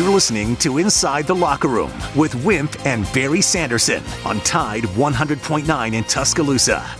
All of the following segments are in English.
You're listening to Inside the Locker Room with Wimp and Barry Sanderson on Tide 100.9 in Tuscaloosa.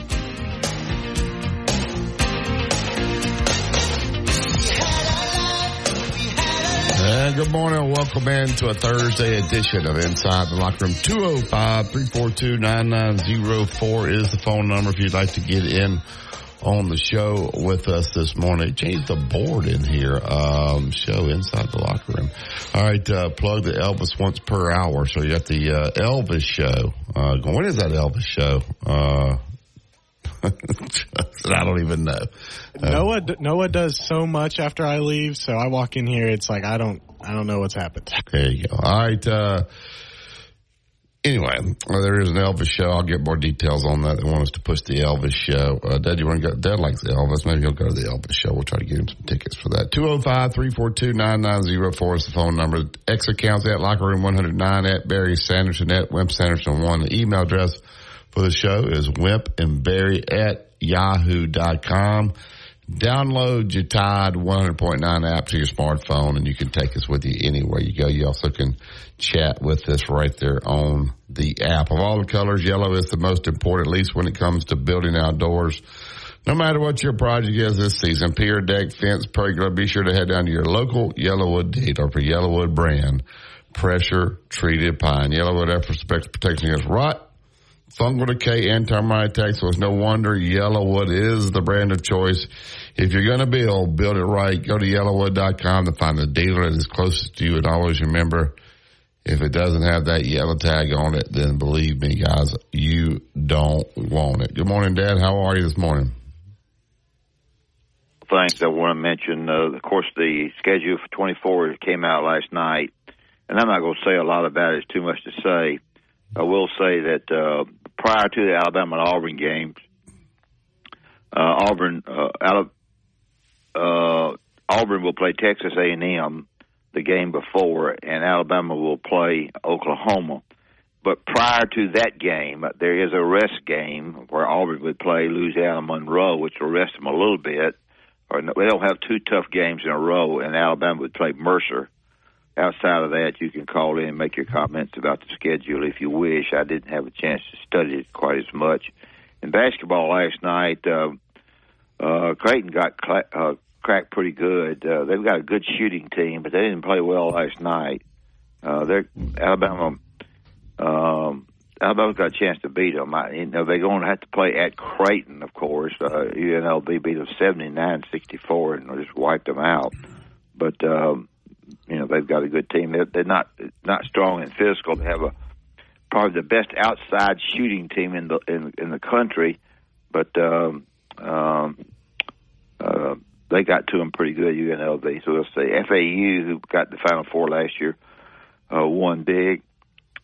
And good morning. And welcome in to a Thursday edition of Inside the Locker Room. 205-342-9904 is the phone number if you'd like to get in on the show with us this morning. Change the board in here. Um, show Inside the Locker Room. All right. Uh, plug the Elvis once per hour. So you got the, uh, Elvis show. Uh, when is that Elvis show? Uh, I don't even know. Noah Noah does so much after I leave, so I walk in here. It's like I don't I don't know what's happened. There you go. All right. Uh, anyway, well, there is an Elvis show. I'll get more details on that. They want us to push the Elvis show. Uh, Dad, you want to go? Dad likes the Elvis. Maybe he'll go to the Elvis show. We'll try to get him some tickets for that. 205-342-9904 is the phone number. X accounts at locker room 109 at Barry Sanderson at Wimp Sanderson 1. The email address for the show is wimp and barry at yahoo.com. Download your Tide 100.9 app to your smartphone and you can take us with you anywhere you go. You also can chat with us right there on the app. Of all the colors, yellow is the most important, at least when it comes to building outdoors. No matter what your project is this season, pier, deck, fence, pergola, be sure to head down to your local YellaWood dealer for YellaWood brand pressure treated pine. YellaWood efforts protection against rot, fungal decay and termite attacks. So it's no wonder YellaWood is the brand of choice. If you're going to build, build it right. Go to yellawood.com to find the dealer that is closest to you. And always remember, if it doesn't have that yellow tag on it, then believe me, guys, you don't want it. Good morning, Dad. How are you this morning? Thanks. I want to mention, uh, of course, the schedule for 24 came out last night, and I'm not going to say a lot about it. It's too much to say. I will say that uh, prior to the Alabama and Auburn games, uh, Auburn, uh, uh, Auburn will play Texas A&M the game before, and Alabama will play Oklahoma. But prior to that game, there is a rest game where Auburn would play Louisiana Monroe, which will rest them a little bit. Or they don't have two tough games in a row, and Alabama would play Mercer outside of that, you can call in and make your comments about the schedule if you wish. I didn't have a chance to study it quite as much. In basketball last night, uh, uh, Creighton got cl- uh, cracked pretty good. Uh, they've got a good shooting team, but they didn't play well last night. Uh, they're Alabama. Um, Alabama's got a chance to beat them. I, you know, they're going to have to play at Creighton, of course. Uh, UNLV beat them 79-64 and just wiped them out. But um, you know they've got a good team. They're, they're not not strong and physical. They have a probably the best outside shooting team in the in, in the country, but um, um, uh, they got to them pretty good. UNLV. So let's say FAU, who got the Final Four last year, uh, won big.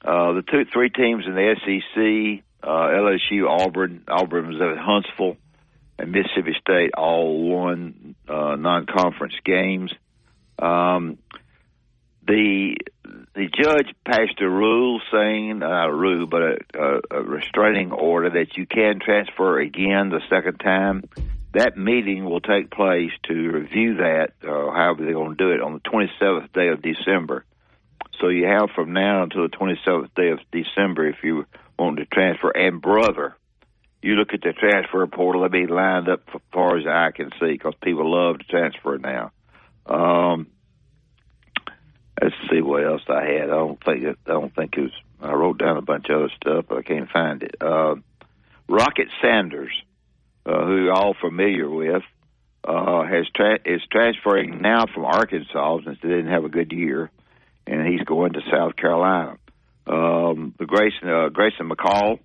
Uh, the two three teams in the SEC, uh, LSU, Auburn, Auburn was at Huntsville, and Mississippi State all won uh, non-conference games. Um, the the judge passed a rule saying not a rule but a, a, a restraining order that you can transfer again the second time. That meeting will take place to review that uh, however they're going to do it on the 27th day of december. So you have from now until the 27th day of december if you want to transfer. And brother you look at the transfer portal they'll be lined up as far as i can see because people love to transfer now. Um, let's see what else I had. I don't think I don't think it was. I wrote down a bunch of other stuff, but I can't find it. Uh, Rocket Sanders, uh, who you're all familiar with, uh, has tra- is transferring now from Arkansas since they didn't have a good year, and he's going to South Carolina. Um, the Grayson uh, Grayson McCall,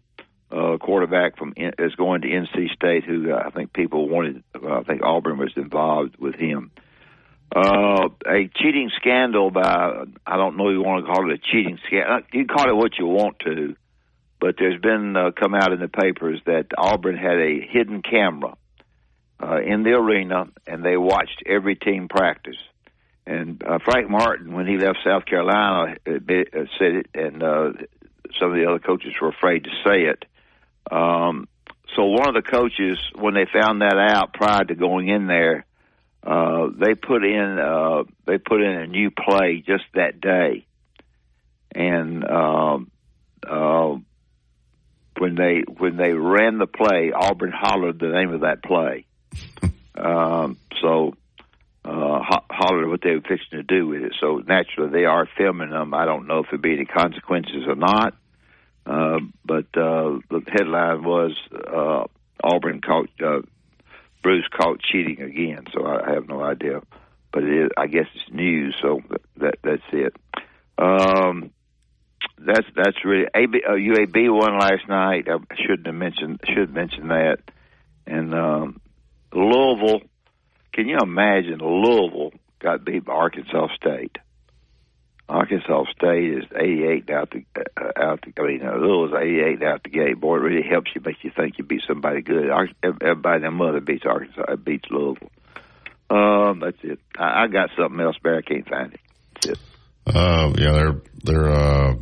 uh, quarterback from is going to NC State, who uh, I think people wanted. Uh, I think Auburn was involved with him. Uh, a cheating scandal by, I don't know you want to call it a cheating scandal. You can call it what you want to, but there's been uh, come out in the papers that Auburn had a hidden camera uh, in the arena, and they watched every team practice. And uh, Frank Martin, when he left South Carolina, uh, uh, said it, and uh, some of the other coaches were afraid to say it. Um, so one of the coaches, when they found that out prior to going in there, uh, they put in uh, they put in a new play just that day, and um, uh, when they when they ran the play, Auburn hollered the name of that play. um, so uh, ho- hollered what they were fixing to do with it. So naturally, they are filming them. I don't know if there'll be any consequences or not. Uh, but uh, the headline was uh, Auburn caught uh, Bruce caught cheating again. So I, have no idea, but it is, I guess it's news. So that that's it. Um, that's that's really AB, uh, UAB won last night. I shouldn't have mentioned should mention that. And um, Louisville, can you imagine Louisville got beat by Arkansas State? Arkansas State is 88 out the uh, out the. I mean, uh, Louisville's 88 out the gate. Boy, it really helps you, makes you think you beat somebody good. Everybody, their mother beats Arkansas, uh, beats Louisville. Um, that's it. I, I got something else, but I can't find it. That's it. Uh, yeah, they're they're uh,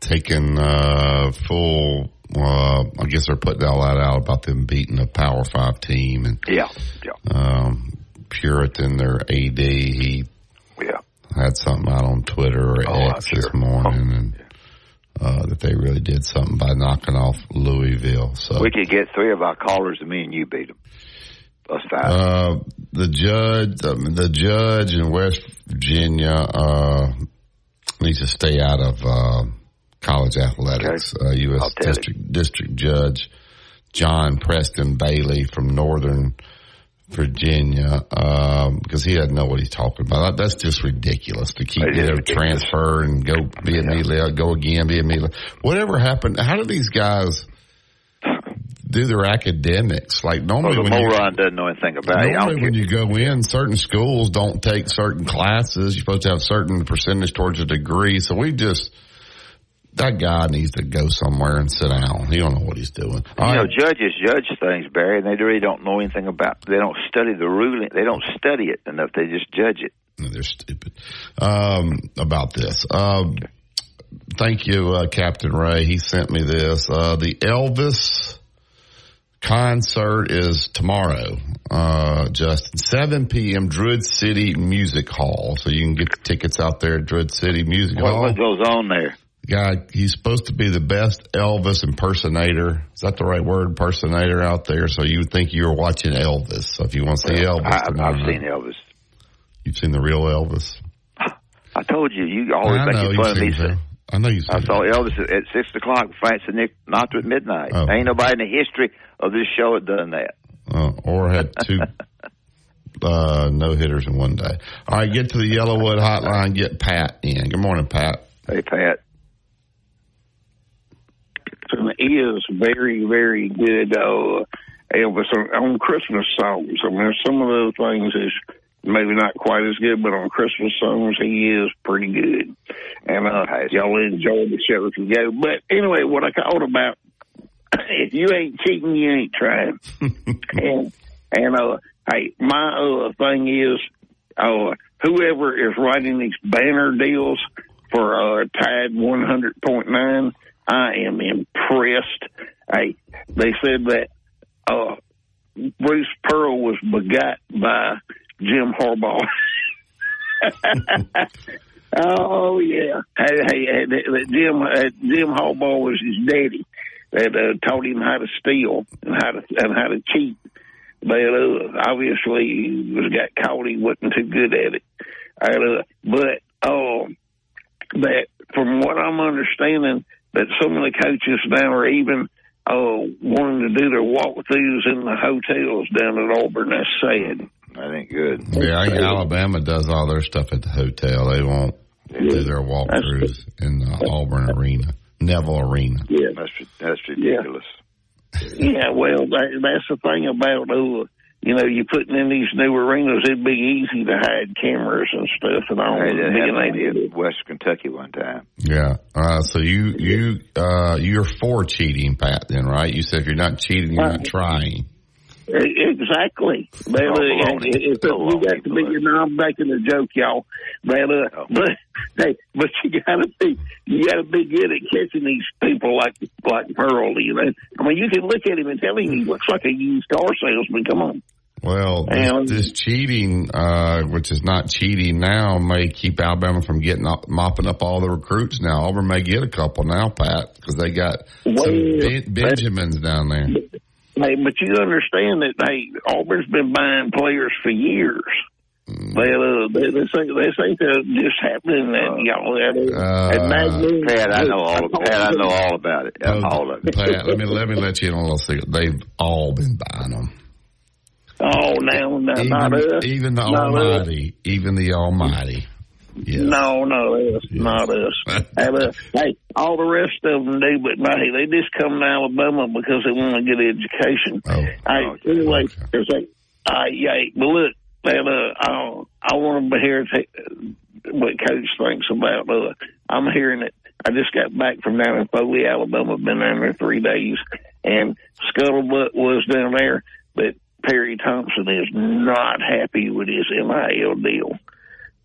taking uh, full. Uh, I guess they're putting all that out about them beating a Power Five team and yeah, yeah. Um, Puritan, their AD, he yeah had something out on Twitter or Oh, X I'm this sure. morning, and uh, that they really did something by knocking off Louisville. So We could get three of our callers, and me and you beat them. Plus five. Uh, the judge, um, the judge in West Virginia, uh, needs to stay out of, uh, college athletics. Uh, U.S. District, District Judge John Preston Bailey from Northern Virginia, um, because he doesn't know what he's talking about. That's just ridiculous to keep you know, ridiculous. transfer and go be immediately out, go again, be immediately. Whatever happened? How do these guys do their academics? Like normally the when you, moron doesn't know anything about Normally, when you go in, certain schools don't take certain classes. You're supposed to have certain percentage towards a degree. So we just that guy needs to go somewhere and sit down. He don't know what he's doing. All You know, judges judge things, Barry, and they really don't know anything about. They don't study the ruling. They don't study it enough. They just judge it. They're stupid um, about this. Um, thank you, uh, Captain Ray. He sent me this. Uh, the Elvis concert is tomorrow, uh, Justin, 7 p.m. Druid City Music Hall. So you can get the tickets out there at Druid City Music What, Hall. what goes on there? Guy, he's supposed to be the best Elvis impersonator. Is that the right word? Impersonator out there. So you would think you were watching Elvis. So if you want to see Elvis, I, night- seen Elvis. You've seen the real Elvis. I told you, you always making fun of me. I know you've I saw him. Elvis at, at six o'clock. Frank Sinatra at midnight. Oh. Ain't nobody in the history of this show had done that. Uh, or had two uh, no hitters in one day. All right, get to the YellaWood hotline. Get Pat in. Good morning, Pat. Hey, Pat. Is very, very good uh, Elvis on, on Christmas songs. I mean, some of those things is maybe not quite as good, but on Christmas songs, he is pretty good. And uh, y'all enjoy the show if you go. But anyway, what I called about, if you ain't cheating, you ain't trying. and and uh, hey, my uh, thing is, uh, whoever is writing these banner deals for uh, Tide 100.9, I am impressed. Hey, they said that uh, Bruce Pearl was begot by Jim Harbaugh. oh yeah, hey, hey, hey that, Jim uh, Jim Harbaugh was his daddy that uh, taught him how to steal and how to and how to cheat. But uh, obviously, he was got caught. He wasn't too good at it. Uh, but um, that from what I'm understanding, that some of the coaches now are even uh, wanting to do their walkthroughs in the hotels down at Auburn. That's sad. That ain't good. Yeah, I think Alabama does all their stuff at the hotel. They won't do their walkthroughs in the Auburn Arena, Neville Arena. Yeah. That's that's ridiculous. Yeah, well, that, that's the thing about uh, you know, you're putting in these new arenas, it'd be easy to hide cameras and stuff and all. Hey, that being happened able to- in West Kentucky one time. Yeah. Uh, so you you uh, you're for cheating, Pat? Then right? You said if you're not cheating, you're not trying. Exactly. But, uh, baloney. if if you got to be, you know, I'm making a joke, y'all. But, uh, Oh. but, hey, but you gotta be, you gotta be good at catching these people like, like Pearl, you know. I mean, you can look at him and tell him he looks like a used car salesman. Come on. Well, And- this, this cheating, uh, which is not cheating now, may keep Alabama from getting up, mopping up all the recruits. Now Auburn may get a couple now, Pat, because they got some ben- Benjamins down there. Hey, but you understand that, hey, Auburn's been buying players for years. Mm. They, uh, they, this ain't, this ain't uh, just happening that, y'all. That, Uh, at Magnolia- Pat, I know all. told Pat, I them- know all about it. Oh, all of it. Pat, let me let me let you in on a little secret. They've all been buying them. Oh, now, now not Even, us. even the Not us. Almighty, even the Almighty. Yeah. No, no, us, Yes. not us. and, uh, hey, all the rest of them do, but hey, they just come to Alabama because they want a good education. Oh, Hey, okay, anyway, okay. there's like, uh, yeah, but look, man, uh, I, I want to hear t- what Coach thinks about. Uh, I'm hearing it. I just got back from down in Foley, Alabama. Been down there three days, and Scuttlebutt was down there, but Perry Thompson is not happy with his NIL deal.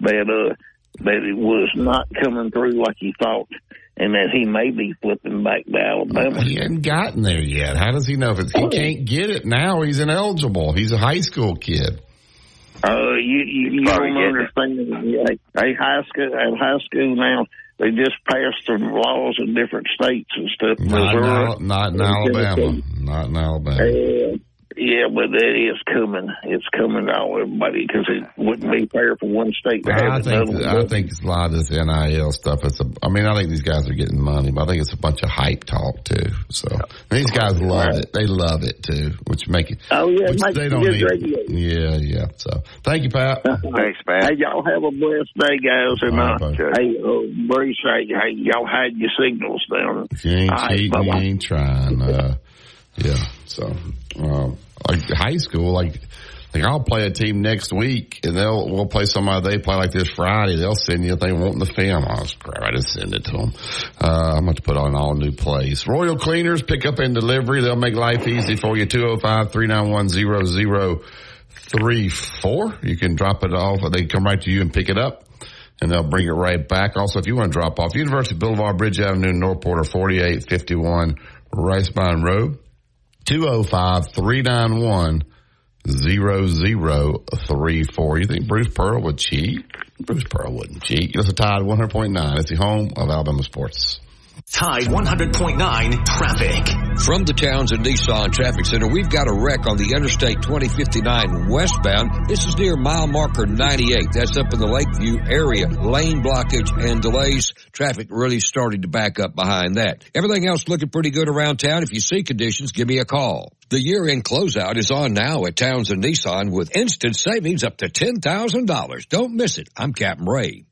That uh, that it was not coming through like he thought, and that he may be flipping back to Alabama. He hadn't gotten there yet. How does he know if it's, he can't get it now? He's ineligible. He's a high school kid. Uh, you you, you Probably don't getting it. understand. Hey, high school at high school now, they just passed the laws in different states and stuff. Not in, Missouri, Al- not in Alabama. Not in Alabama. Uh, yeah, but it is coming. It's coming out, everybody because it wouldn't be fair for one state to have I it. think another I think it's a lot of this NIL stuff. It's a, I mean, I think these guys are getting money, but I think it's a bunch of hype talk too. So and these guys love it. They love it too, which make it. Oh, yeah, it which makes they don't good need. radio. Yeah, yeah. So thank you, Pat. Thanks, Pat. Hey, y'all have a blessed day, guys. And All uh, right, hey, uh, Bruce, hey, hey, y'all had your signals down. If you ain't All right, cheating, you ain't trying. Uh, yeah. So, um, like high school, like, like I'll play a team next week and they'll, we'll play somebody they play like this Friday. They'll send you if they want the film. I'll just grab it send it to them. Uh, I'm going to put on all new plays. Royal Cleaners, pick up and delivery. They'll make life easy for you. 205-391-0034. You can drop it off. They come right to you and pick it up and they'll bring it right back. Also, if you want to drop off, University Boulevard, Bridge Avenue, Northport, or 4851 Rice Mine Road, 205-391-0034. You think Bruce Pearl would cheat? Bruce Pearl wouldn't cheat. It's a Tide 100.9. It's the home of Alabama sports. Tide 100.9 traffic. From the Towns Townsend Nissan Traffic Center, we've got a wreck on the Interstate 2059 westbound. This is near mile marker 98. That's up in the Lakeview area. Lane blockage and delays. Traffic really starting to back up behind that. Everything else looking pretty good around town. If you see conditions, give me a call. The year-end closeout is on now at Towns Townsend Nissan with instant savings up to $10,000. Don't miss it. I'm Captain Ray.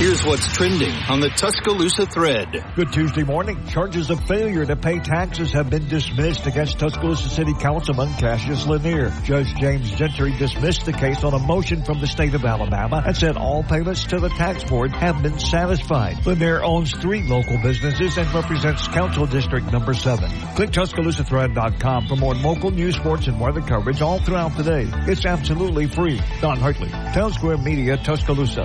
Here's what's trending on the Tuscaloosa thread. Good Tuesday morning. Charges of failure to pay taxes have been dismissed against Tuscaloosa City Councilman Cassius Lanier. Judge James Gentry dismissed the case on a motion from the state of Alabama and said all payments to the tax board have been satisfied. Lanier owns three local businesses and represents Council District Number 7. Click TuscaloosaThread.com for more local news, sports, and weather coverage all throughout the day. It's absolutely free. Don Hartley, Town Square Media, Tuscaloosa.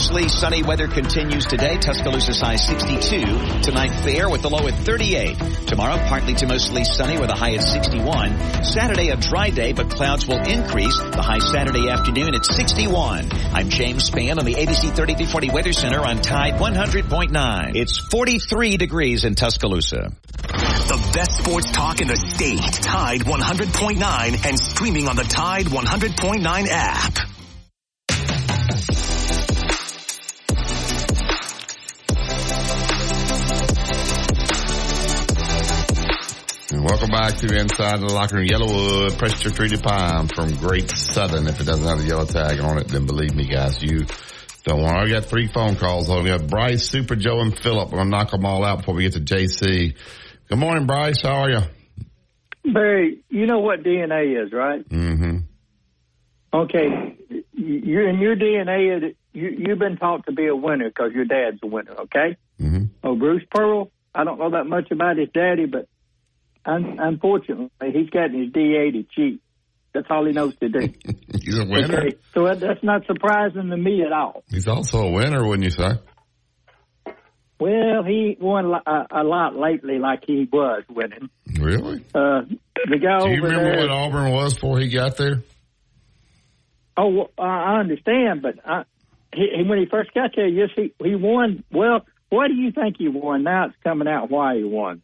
Mostly sunny weather continues today. Tuscaloosa high 62. Tonight fair with the low at 38. Tomorrow partly to mostly sunny with a high at 61. Saturday a dry day, but clouds will increase. The high Saturday afternoon at 61. I'm James Spann on the ABC 3340 Weather Center on Tide 100.9. It's 43 degrees in Tuscaloosa. The best sports talk in the state. Tide 100.9 and streaming on the Tide 100.9 app. And welcome back to Inside the Locker Room. YellaWood pressure treated pine from Great Southern. If it doesn't have a yellow tag on it, then believe me, guys, you don't want. I got three phone calls on. We got Bryce, Super Joe, and Philip. I'm gonna knock them all out before we get to JC. Good morning, Bryce. How are you? Barry, you know what DNA is, right? Mm-hmm. Okay, you're in your DNA. You, you've been taught to be a winner because your dad's a winner. Okay. Mm-hmm. Oh, Bruce Pearl. I don't know that much about his daddy, but un- unfortunately, he's getting his DA to cheat. That's all he knows to do. He's a winner. Okay, so that's not surprising to me at all. He's also a winner, wouldn't you say? Well, he won a, a lot lately, like he was winning. Really? Uh, the guy Do you remember there. what Auburn was before he got there? Oh, I I understand, but I, he, he, when he first got there, yes, he he won. Well, what do you think he won? Now it's coming out why he won.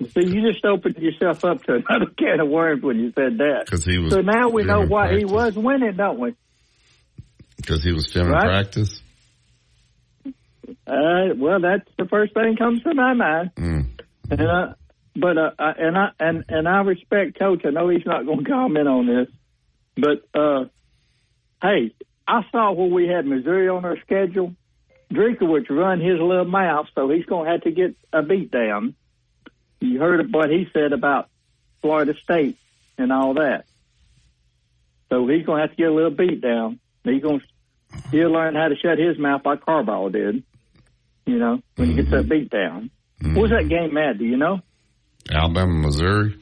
So you just opened yourself up to another can of worms when you said that. Because he was. So now we know why he was winning, don't we? Because he was film Right. practice. Uh, well, that's the first thing comes to my mind. Mm. And uh, but uh, I- and I and and I respect Coach. I know he's not going to comment on this, but uh, hey, I saw where we had Missouri on our schedule. Drinkwitz run his little mouth, so he's going to have to get a beat down. You heard what he said about Florida State and all that. So he's going to have to get a little beat down. He's going to he'll learn how to shut his mouth like Carballo did. You know, when he gets that beat down. Where's that game at? Do you know? Alabama, Missouri.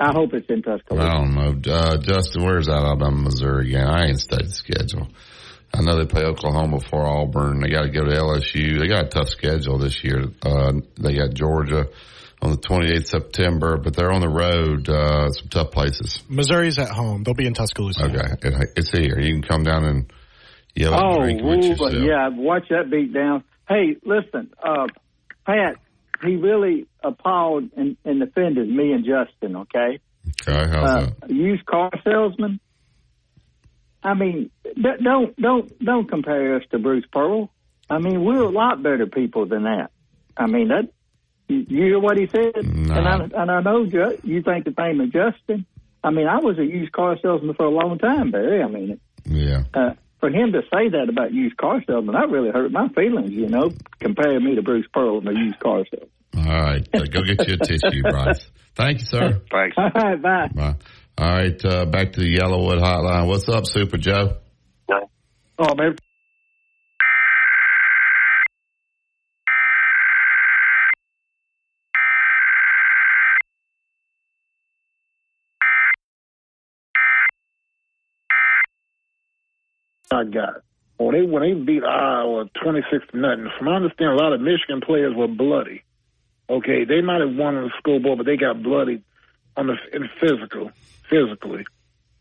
I hope it's in Tuscaloosa. I don't know. Uh, Justin, where's that Alabama, Missouri again? I ain't studied the schedule. I know they play Oklahoma before Auburn. They got to go to LSU. They got a tough schedule this year. Uh, they got Georgia on the 28th September, but they're on the road, uh, some tough places. Missouri's at home. They'll be in Tuscaloosa. Okay. It, it's here. You can come down and yell Oh, and drink with ooh, yeah, watch that beat down. Hey, listen, uh, Pat, he really appalled and, and offended me and Justin, okay? Okay. How's Uh, that? used car salesman. I mean, don't don't don't compare us to Bruce Pearl. I mean, we're a lot better people than that. I mean, that you, you hear what he said, and I and I know Ju- you think the same of Justin. I mean, I was a used car salesman for a long time, Barry. I mean, Yeah. uh, for him to say that about used car salesman, that really hurt my feelings. You know, comparing me to Bruce Pearl and a used car salesman. All right. Uh, go get you a tissue, Bryce. Thank you, sir. Thanks. All right, bye. Bye. All right. Uh, back to the YellaWood hotline. What's up, Super Joe? Oh, man. I got. When they when they beat Iowa twenty six to nothing, from my understanding, a lot of Michigan players were bloody. Okay, they might have won on the scoreboard, but they got bloody on the in physical, physically.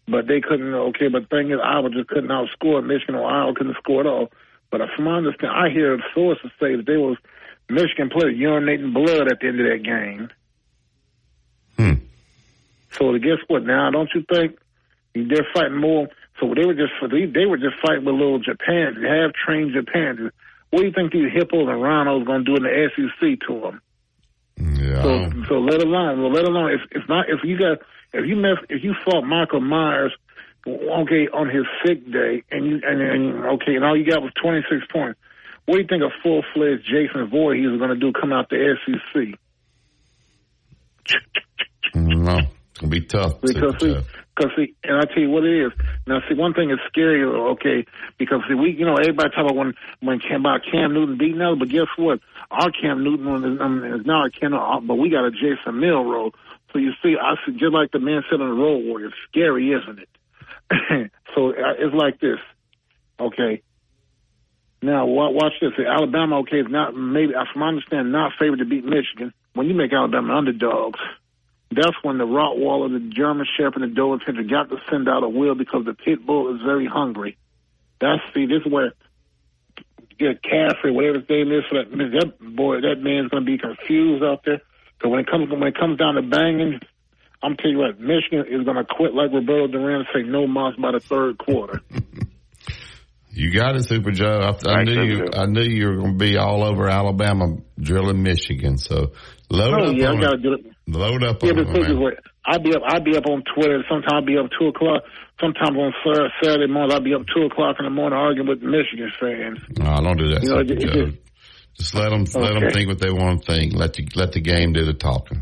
But they couldn't. Okay, but the thing is, Iowa just couldn't outscore Michigan, or Iowa couldn't score at all. But from my understanding, I hear sources say that they was Michigan players urinating blood at the end of that game. Hmm. So guess what? Now, don't you think they're fighting more? So they were just they, they were just fighting with little Japan, half trained Japan. What do you think these hippos and rhinos going to do in the SEC to them? Yeah. So, so let alone, well, let alone if if not if you got if you mess if you fought Michael Myers, okay, on his sick day, and you and, and okay, and all you got was twenty six points. What do you think a full fledged Jason Voorhees is going to do? Come out the SEC? No, it's gonna be tough. Because Super see, Joe. because see, and I tell you what it is. Now, see, one thing is scary, okay, because see, we, you know, everybody talk about when when Cam, about Cam Newton beating us, but guess what? Our Cam Newton is, um, is now a Cam, uh, but we got a Jalen Milroe. So you see, I see, just like the man said on the Road Warriors, scary, isn't it? so uh, it's like this, okay. Now wa- watch this. Alabama, okay, is not maybe, from my understanding, not favored to beat Michigan. When you make Alabama underdogs, that's when the Rottweiler, the German Shepherd, and the Doberman Pinscher got to send out a will because the pit bull is very hungry. That's see, this is where get Caffrey, whatever his name is, for that, that boy, that man's going to be confused out there So when it comes when it comes down to banging, I'm telling you what, Michigan is going to quit like Roberto Duran and say no mas by the third quarter. You got it, Super Joe. I, I knew you. I knew you were going to be all over Alabama drilling Michigan. So load oh up yeah, on I got to do it. Load up Yeah, on but it, man. of. I'll be up. I'll be up on Twitter. Sometimes I'll be up two o'clock. Sometimes on Saturday morning I'll be up two o'clock in the morning arguing with Michigan fans. No, I don't do that, You know, Super it- it just- Just let them let them think what they want to think. Let the let the game do the talking.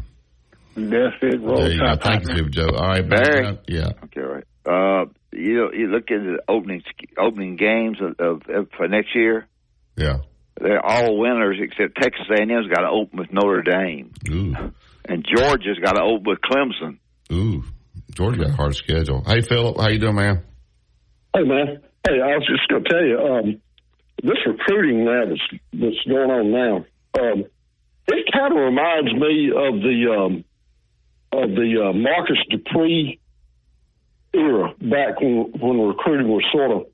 That's it. Roll There you go. Thank you, Joe. All right, Barry. man. Yeah. Okay, right. Uh, you know, you look at the opening opening games of, of, of for next year. Yeah. They're all winners except Texas A&M's got to open with Notre Dame, Ooh. And Georgia's got to open with Clemson. Ooh. Georgia got a hard schedule. Hey, Philip, how you doing, man? Hey man, hey, I was just going to tell you, um, this recruiting now that's that's going on now, um, it kind of reminds me of the um, of the uh, Marcus Dupree era back when when recruiting was sort of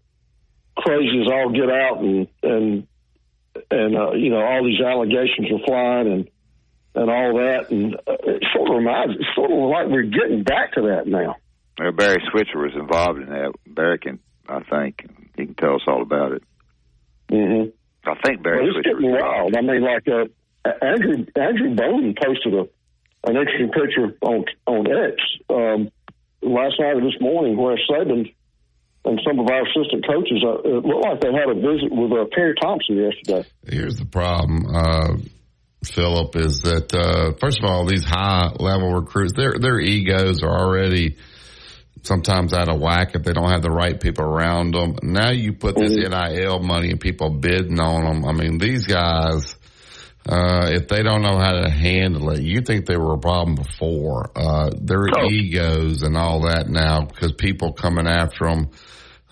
crazy as all get out, and and and uh, you know all these allegations were flying and and all that, and uh, it sort of reminds, it's sort of like we're getting back to that now. Uh, Barry Switzer was involved in that. Barry can, I think, he can tell us all about it. Mm-hmm. I think Barry Well, Switzer getting was wild. I mean, like uh, Andrew Andrew Bowden posted a an interesting picture on on X um, last night or this morning where Saban and some of our assistant coaches uh, it looked like they had a visit with uh, Perry Thompson yesterday. Here's the problem, uh, Philip, is that uh, first of all, these high level recruits, their their egos are already sometimes out of whack if they don't have the right people around them. Now you put this NIL money and people bidding on them. I mean, these guys. Uh, if they don't know how to handle it, you think they were a problem before. Uh, their egos and all that now because people coming after them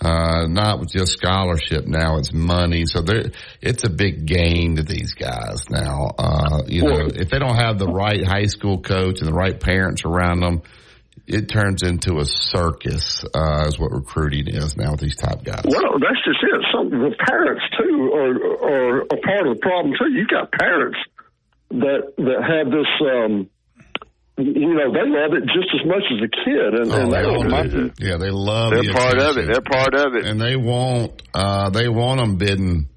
uh, not just scholarship now, it's money. So there, it's a big gain to these guys now. Uh, you know, if they don't have the right high school coach and the right parents around them, it turns into a circus, uh, is what recruiting is now with these top guys. Well, that's just it. Some the parents too are are a part of the problem too. You got parents that that have this. Um, you know, they love it just as much as a kid, and, Oh, and they they all don't do. mind. Yeah, they love. It. They're the part of it. They're part of it. and they want uh, they want them bidden.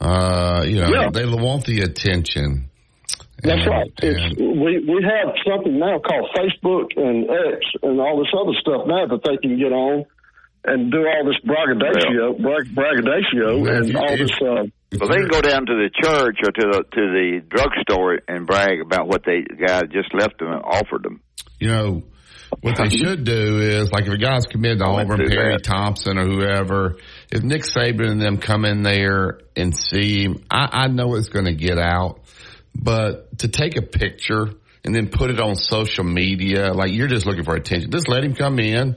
Uh, you know, Yeah. they want the attention. That's And- right. It's, we we have something now called Facebook and X and all this other stuff now that they can get on and do all this braggadocio, brag, braggadocio, and all this. Uh, Well, they can go down to the church or to the to the drugstore and brag about what they guy just left them and offered them. You know, what they should do is like if a guy's committed to Auburn, Perry that. Thompson or whoever, if Nick Saban and them come in there and see him, I, I know it's going to get out, but to take a picture and then put it on social media, like you're just looking for attention, just let him come in.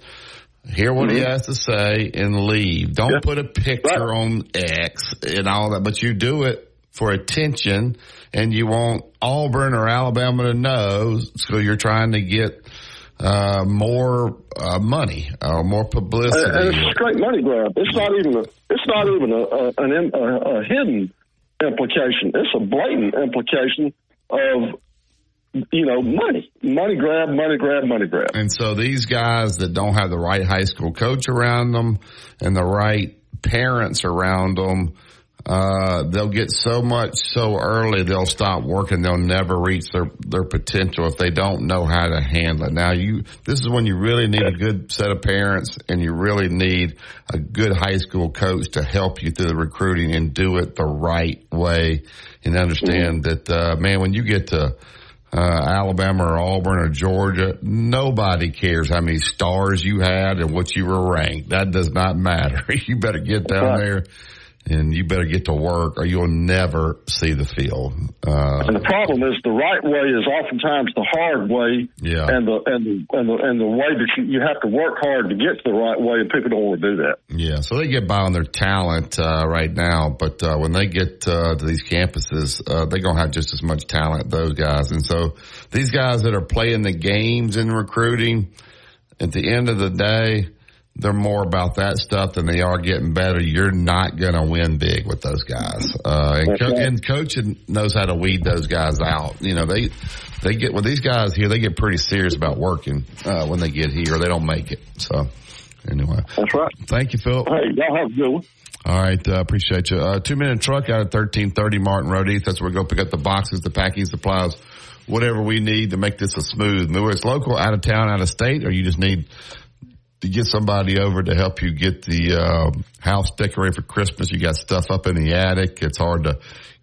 Hear what he has to say and leave. Don't put a picture on X and all that, but you do it for attention and you want Auburn or Alabama to know. So you're trying to get, uh, more, uh, money, uh, more publicity. and and it's a straight money grab. It's not even a. It's not even a, a an a, a hidden implication. It's a blatant implication of you know money, money grab, money grab, money grab. And so these guys that don't have the right high school coach around them and the right parents around them, uh, they'll get so much so early they'll stop working. They'll never reach their, their potential if they don't know how to handle it. Now you, this is when you really need a good set of parents and you really need a good high school coach to help you through the recruiting and do it the right way and understand that, uh, man, when you get to, uh, Alabama or Auburn or Georgia, nobody cares how many stars you had and what you were ranked. That does not matter. you better get down there and you better get to work or you'll never see the field. Uh, And the problem is the right way is oftentimes the hard way, Yeah. and the and the and the and the way that you, you have to work hard to get to the right way, and people don't want to do that. Yeah, so they get by on their talent uh, right now, but uh, when they get uh, to these campuses, uh, they're gonna have just as much talent those guys. And so these guys that are playing the games in recruiting, at the end of the day, they're more about that stuff than they are getting better. You're not going to win big with those guys. Uh, and, co- and coaching knows how to weed those guys out. You know, they, they get, with these guys here, they get pretty serious about working, uh, when they get here. They don't make it. So anyway. That's right. Thank you, Phil. Hey, y'all have a good one. All right, uh, appreciate you. Uh, two minute truck out of thirteen thirty Martin Road East. That's where we go pick up the boxes, the packing supplies, whatever we need to make this a smooth. Whether it's local, out of town, out of state, or you just need to get somebody over to help you get the uh, house decorated for Christmas. You got stuff up in the attic. It's hard to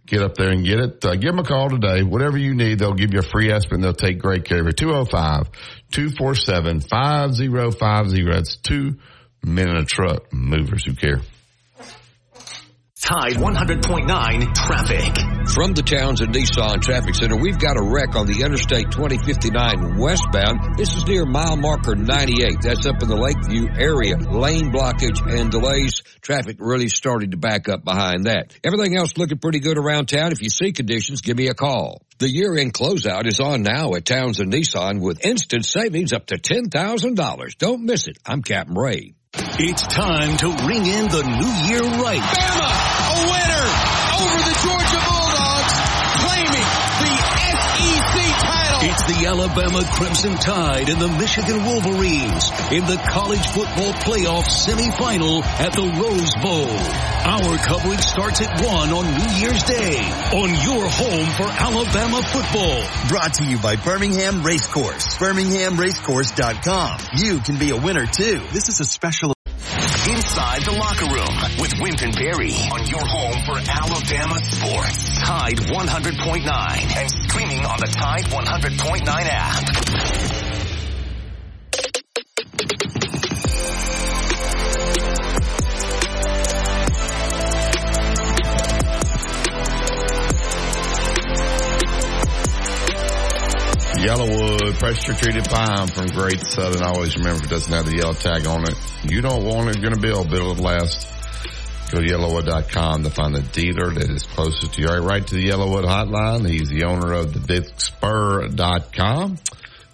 get up there and get it. Uh, give them a call today. Whatever you need, they'll give you a free estimate. and They'll take great care of you. 205 247 5050. That's two men in a truck movers who care. Tide 100.9 traffic. From the Towns Townsend Nissan Traffic Center, we've got a wreck on the Interstate 2059 westbound. This is near mile marker 98. That's up in the Lakeview area. Lane blockage and delays. Traffic really started to back up behind that. Everything else looking pretty good around town. If you see conditions, give me a call. The year-end closeout is on now at Towns Townsend Nissan with instant savings up to $10,000. Don't miss it. I'm Captain Ray. It's time to ring in the new year right. Bama, It's the Alabama Crimson Tide and the Michigan Wolverines in the college football playoff semifinal at the Rose Bowl. Our coverage starts at 1 on New Year's Day on your home for Alabama football. Brought to you by Birmingham Racecourse. BirminghamRacecourse.com. You can be a winner too. This is a special Inside the locker room with and Barry on your home for Alabama sports. Tide 100.9 and streaming on the Tide 100.9 app. YellaWood pressure treated pine from Great Southern. Always remember it doesn't have the yellow tag on it. You don't want it, you're going to build, build it last. Go to yellawood.com to find the dealer that is closest to you. All right, right to the YellaWood hotline. He's the owner of the bigspur.com.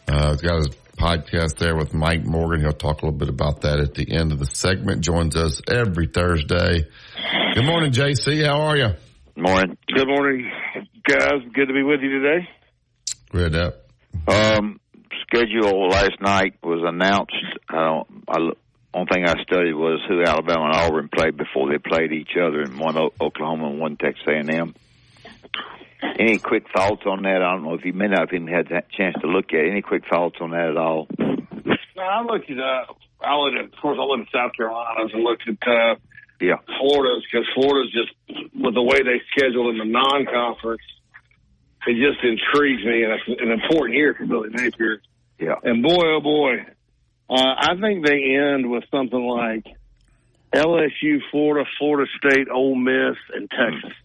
Uh, he's got his podcast there with Mike Morgan. He'll talk a little bit about that at the end of the segment. Joins us every Thursday. Good morning, JC. How are you? Morning. Good morning, guys. Good to be with you today. Read up. Um, schedule last night was announced. I don't. I, only thing I studied was who Alabama and Auburn played before they played each other, and one O- Oklahoma and one Texas A&M. Any quick thoughts on that? I don't know if you may not have even had that chance to look at it. Any quick thoughts on that at all? No, I looked at, uh, I looked at, of course, I looked at South Carolina's and looked at, uh, Yeah. Florida's because Florida's just, with the way they schedule in the non-conference, it just intrigues me and it's an important year for Billy Napier. Yeah. And boy, oh boy, uh, I think they end with something like LSU, Florida, Florida State, Ole Miss, and Texas.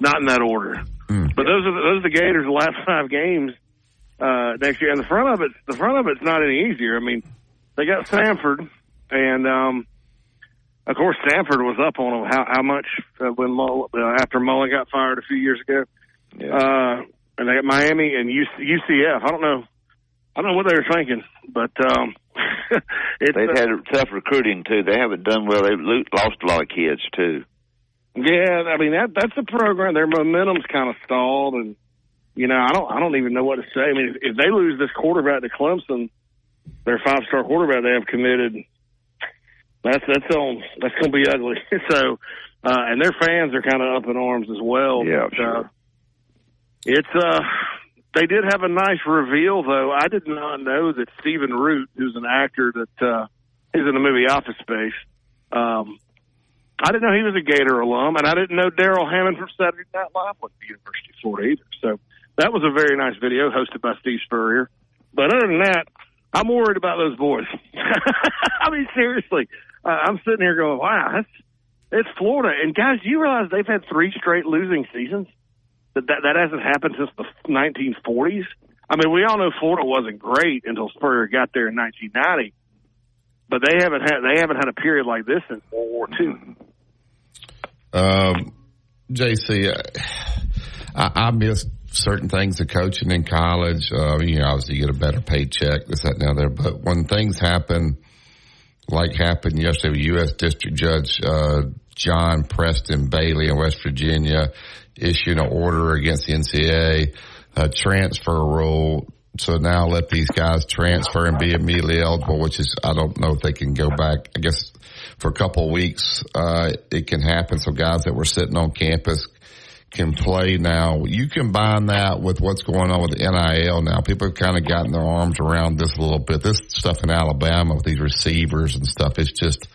Not in that order, but those are the, those are the Gators' last five games uh, next year. And the front of it, the front of it's not any easier. I mean, they got Stanford, and um, of course Stanford was up on them how, how much uh, when Mull, uh, after Mullen got fired a few years ago. Uh, and they got Miami and UC, UCF. I don't know. I don't know what they were thinking, but um, it's They've uh, had tough recruiting too. They haven't done well. They've lo- lost a lot of kids too. Yeah, I mean that that's the program. Their momentum's kind of stalled, and you know I don't I don't even know what to say. I mean, if, if they lose this quarterback to Clemson, their five star quarterback they have committed, that's that's on that's going to be ugly. so, uh, and their fans are kind of up in arms as well. Yeah, but, uh, it's uh they did have a nice reveal though. I did not know that Stephen Root, who's an actor that uh is in the movie Office Space, um I didn't know he was a Gator alum, and I didn't know Darrell Hammond from Saturday Night Live went to the University of Florida either. So that was a very nice video hosted by Steve Spurrier. But other than that, I'm worried about those boys. I mean, seriously, uh, I'm sitting here going, "Wow, that's it's Florida." And guys, do you realize they've had three straight losing seasons? That that, hasn't happened since the 1940s. I mean, we all know Florida wasn't great until Spurrier got there in 1990, but they haven't had they haven't had a period like this since World War II. Um, JC, uh, I, I missed certain things of coaching in college. Uh, you know, obviously you get a better paycheck, this, that, and the other. But when things happen like happened yesterday with U.S. District Judge uh, John Preston Bailey in West Virginia issuing an order against the NCAA uh, transfer rule. So now let these guys transfer and be immediately eligible, which is I don't know if they can go back. I guess for a couple of weeks uh, it can happen. So guys that were sitting on campus can play now. You combine that with what's going on with NIL now. People have kind of gotten their arms around this a little bit. This stuff in Alabama with these receivers and stuff, it's just,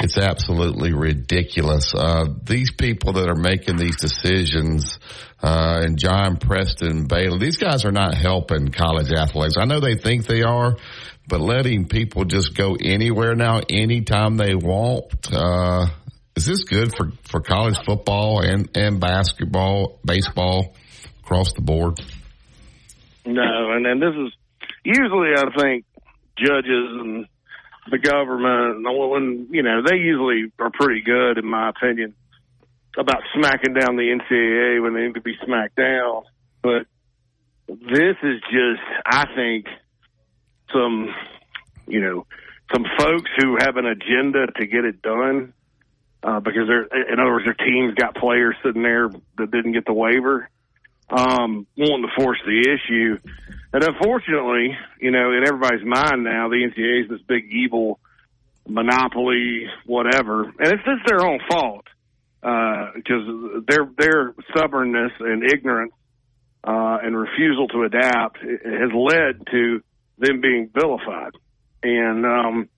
it's absolutely ridiculous. Uh, these people that are making these decisions, uh, and John Preston Bailey, these guys are not helping college athletes. I know they think they are, but letting people just go anywhere now, anytime they want, uh, is this good for, for college football and, and basketball, baseball across the board? No, and then this is usually I think judges and the government, and you know, they usually are pretty good, in my opinion, about smacking down the NCAA when they need to be smacked down. But this is just, I think, some, you know, some folks who have an agenda to get it done uh, because they're, in other words, their team's got players sitting there that didn't get the waiver, um, wanting to force the issue. And unfortunately, you know, in everybody's mind now, the NCAA is this big evil monopoly, whatever, and it's just their own fault because uh, their their stubbornness and ignorance uh, and refusal to adapt has led to them being vilified. And um,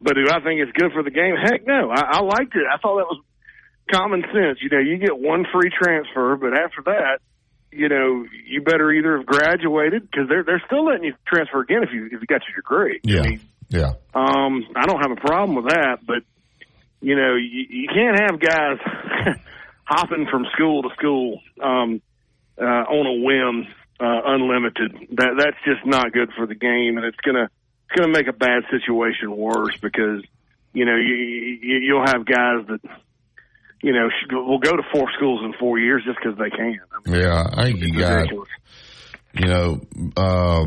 but do I think it's good for the game? Heck no. I, I liked it. I thought that was common sense. You know, you get one free transfer, but after that, you know, you better either have graduated because they're they're still letting you transfer again if you if you got your degree. Yeah, I mean, yeah. Um, I don't have a problem with that, but you know, you, you can't have guys hopping from school to school um, uh, on a whim, uh, unlimited. That that's just not good for the game, and it's gonna it's gonna make a bad situation worse because you know you, you you'll have guys that you know, will go to four schools in four years just because they can. I mean, yeah, I think you got, you know, uh,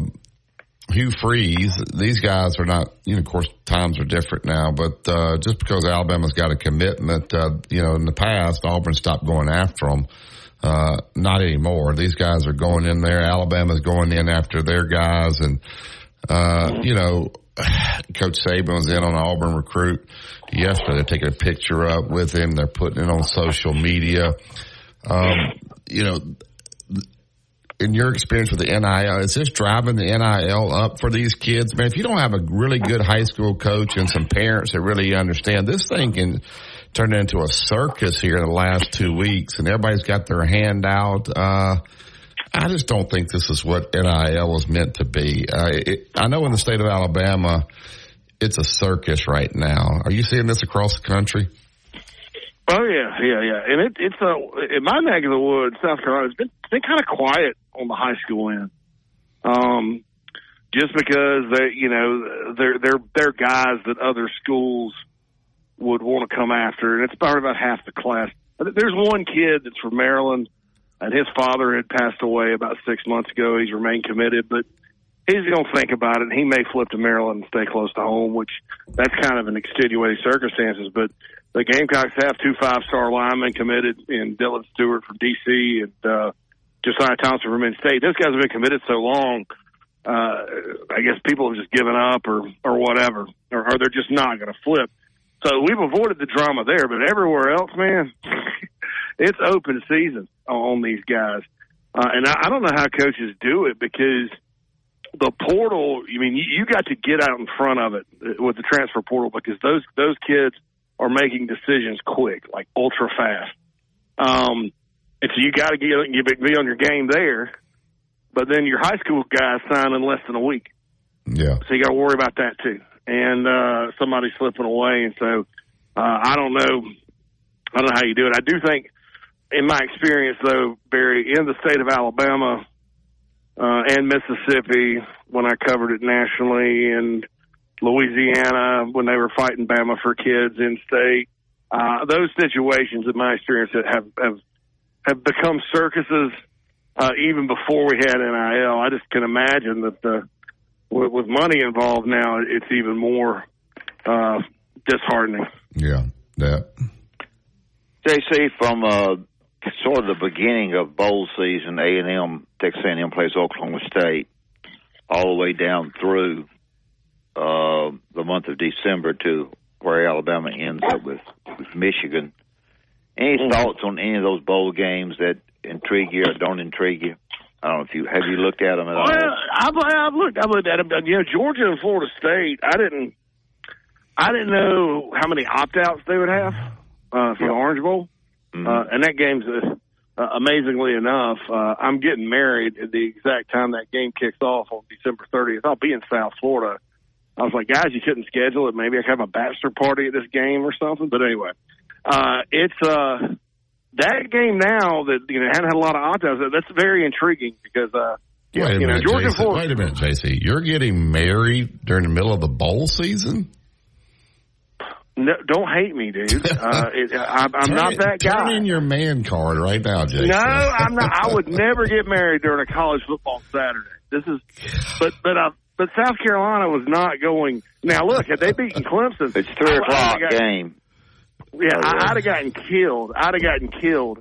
Hugh Freeze. These guys are not, you know, of course, times are different now, but uh, just because Alabama's got a commitment, uh, you know, in the past, Auburn stopped going after them. Uh, not anymore. These guys are going in there. Alabama's going in after their guys, and uh, you know, Coach Saban was in on Auburn recruit yesterday. They're taking a picture up with him. They're putting it on social media. Um, you know, in your experience with the NIL, is this driving the NIL up for these kids? Man, if you don't have a really good high school coach and some parents that really understand, this thing can turn into a circus here in the last two weeks and everybody's got their hand out. Uh, I just don't think this is what NIL was meant to be. Uh, it, I know in the state of Alabama, it's a circus right now. Are you seeing this across the country? Oh yeah, yeah, yeah. And it, it's a in my neck of the woods, South Carolina. It's been been kind of quiet on the high school end, um, just because they, you know, they're they're they're guys that other schools would want to come after, and it's probably about half the class. There's one kid that's from Maryland, and his father had passed away about six months ago. He's remained committed, but he's going to think about it. He may flip to Maryland and stay close to home, which that's kind of an extenuating circumstances. But the Gamecocks have two five star linemen committed in Dylan Stewart from DC and uh, Josiah Thompson from Minn State. Those guys have been committed so long. Uh, I guess people have just given up or or whatever, or, or they're just not going to flip. So we've avoided the drama there, but everywhere else, man, it's open season on these guys. Uh, and I, I don't know how coaches do it because the portal. I mean, you, you got to get out in front of it with the transfer portal because those those kids are making decisions quick, like ultra fast. Um, and so you got to get you be on your game there. But then your high school guys sign in less than a week. Yeah. So you got to worry about that too. And uh, somebody slipping away, and so uh, I don't know. I don't know how you do it. I do think, in my experience, though, Barry, in the state of Alabama uh, and Mississippi, when I covered it nationally, and Louisiana when they were fighting Bama for kids in state. Uh, those situations, in my experience, have have have become circuses uh, even before we had NIL. I just can imagine that the with, with money involved now, it's even more uh, disheartening. Yeah, that. JC, from uh, sort of the beginning of bowl season, A and M, Texas A and M plays Oklahoma State, all the way down through uh, the month of December to where Alabama ends up with, with Michigan. Any Mm-hmm. thoughts on any of those bowl games that intrigue you or don't intrigue you? I don't know if you have you looked at them at all. Well, I've, I've looked. I've looked at them. You know, Georgia and Florida State. I didn't. I didn't know how many opt outs they would have uh, for the Orange Bowl, uh, and that game's uh, uh, amazingly enough. Uh, I'm getting married at the exact time that game kicks off on December 30th. I'll be in South Florida. I was like, guys, you couldn't schedule it. Maybe I could have a bachelor party at this game or something. But anyway, uh, it's uh, that game now that you know hadn't had a lot of odds. outs. That's very intriguing because uh, Wait a you know minute, Georgia and Florida. Wait a minute, JC. You're getting married during the middle of the bowl season? No, don't hate me, dude. Uh, it, I, I'm Turn not that guy. Turn guy. in your man card right now, JC. No, I'm not. I would never get married during a college football Saturday. This is, but but uh, but South Carolina was not going. Now look, had they beaten Clemson, It's three o'clock have got- game. Yeah, Oh, yeah. I, I'd have gotten killed. I'd have gotten killed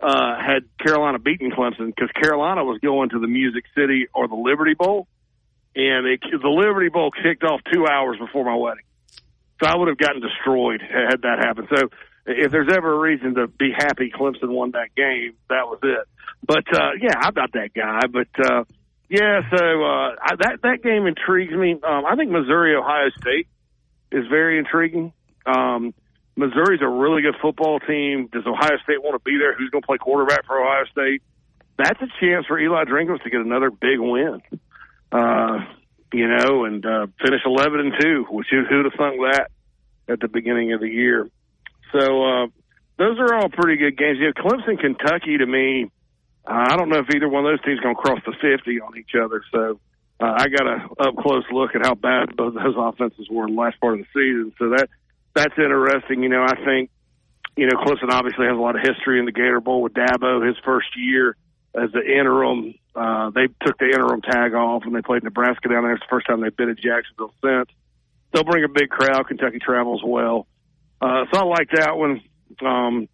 uh, had Carolina beaten Clemson because Carolina was going to the Music City or the Liberty Bowl, and it, the Liberty Bowl kicked off two hours before my wedding. So I would have gotten destroyed had that happened. So if there's ever a reason to be happy Clemson won that game, that was it. But uh, yeah, I'm not that guy. But uh, yeah, so uh, I, that that game intrigues me. Um, I think Missouri Ohio State is very intriguing. Um, Missouri's a really good football team. Does Ohio State want to be there? Who's going to play quarterback for Ohio State? That's a chance for Eli Drinkwitz to get another big win. Uh, you know, and uh, finish eleven and two, which who, who'd have thunk that at the beginning of the year? So uh, those are all pretty good games. You know, Clemson, Kentucky, to me, uh, I don't know if either one of those teams going to cross the fifty on each other. So uh, I got a up close look at how bad both those offenses were in the last part of the season. So that that's interesting. You know, I think you know Clemson obviously has a lot of history in the Gator Bowl with Dabo his first year as the interim. Uh, they took the interim tag off and they played Nebraska down there. It's the first time they've been at Jacksonville since. They'll bring a big crowd. Kentucky travels well. Uh, so I like that one. Um,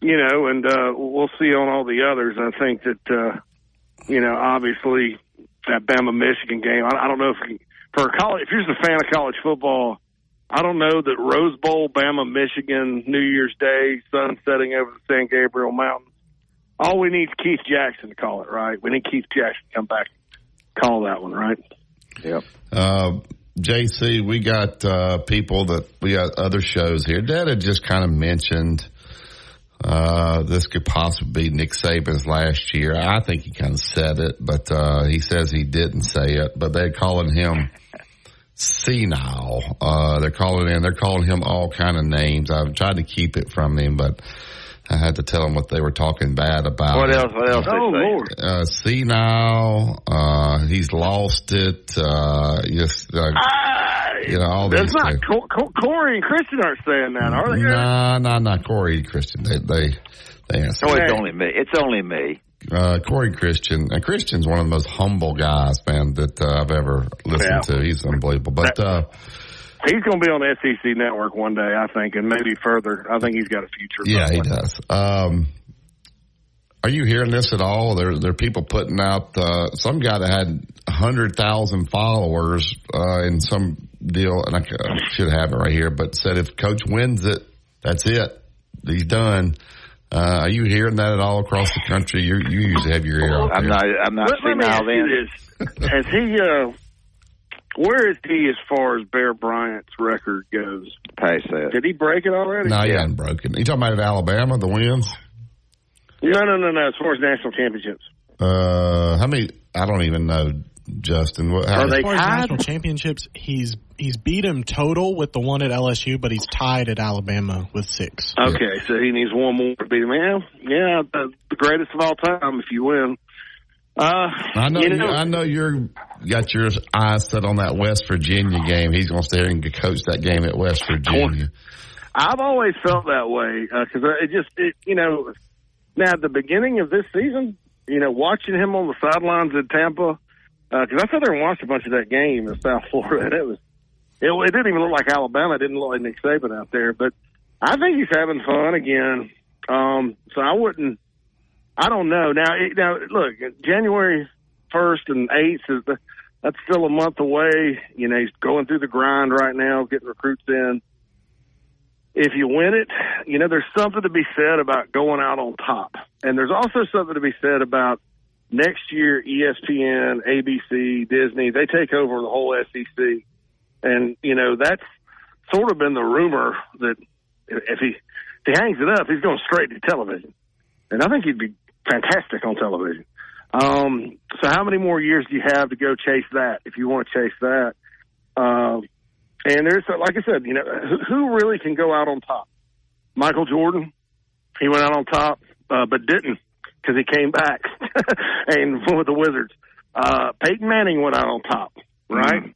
you know, and, uh, we'll see on all the others. I think that, uh, you know, obviously that Bama Michigan game, I, I don't know if for college, if you're just a fan of college football, I don't know that Rose Bowl, Bama, Michigan, New Year's Day, sun setting over the San Gabriel Mountains. All we need is Keith Jackson to call it, right? We need Keith Jackson to come back and call that one, right? Yep. Uh, JC, we got uh, people that we got other shows here. Dad had just kind of mentioned uh, this could possibly be Nick Saban's last year. I think he kind of said it, but uh, he says he didn't say it. But they're calling him senile. Uh, they're calling in. They're calling him all kind of names. I've tried to keep it from him, but I had to tell him what they were talking bad about. What him. else? What else? Oh, they say? Lord. Uh, senile. Uh, he's lost it. Uh, just, uh, you know, all these That's not things. Co- Co- Corey and Christian aren't saying that, are they? Nah, nah, nah. Corey Christian. They, they, they answer. No, it's only me. It's only me. Uh, Corey Christian. And Christian's one of the most humble guys, man, that uh, I've ever listened Yeah. to. He's unbelievable. But, uh, He's going to be on the SEC network one day, I think, and maybe further. I think he's got a future. yeah, he does. Um, are you hearing this at all? There, there are people putting out, uh, some guy that had a hundred thousand followers, uh, in some deal, and I, c- I should have it right here, but said if coach wins it, that's it. He's done. Uh, are you hearing that at all across the country? You you usually have your ear out I'm there. not. I'm not Let, let me ask then. you this: Has he? Where is he as far as Bear Bryant's record goes? Pass that. Did he break it already? No, he hasn't broken. You talking about at Alabama, the wins? No, no, no, no. As far as national championships, Uh, how many? I don't even know, Justin. What, how Are they As far as tied? national championships, he's he's beat him total with the one at LSU, but he's tied at Alabama with six. Okay, so he needs one more to beat him. Yeah, yeah, the, the greatest of all time if you win. Uh, I know, you know, I know you're got your eyes set on that West Virginia game. He's going to stay there and coach that game at West Virginia. I've always felt that way because it just, it, you know, now at the beginning of this season, you know, watching him on the sidelines in Tampa, because I sat there and watched a bunch of that game in South Florida, and it was it, it didn't even look like Alabama. It didn't look like Nick Saban out there, but I think he's having fun again. Um, so I wouldn't. I don't know now. Now look, January first and eighth is the that's still a month away. You know, he's going through the grind right now, getting recruits in. If you win it, you know, there's something to be said about going out on top. And there's also something to be said about next year, ESPN, ABC, Disney, they take over the whole SEC. And, you know, that's sort of been the rumor that if he, if he hangs it up, he's going straight to television. And I think he'd be fantastic on television. Um, so how many more years do you have to go chase that if you want to chase that? Um, and there's, like I said, you know, who, really can go out on top? Michael Jordan, he went out on top, uh, but didn't because he came back and with the Wizards. Uh, Peyton Manning went out on top, right?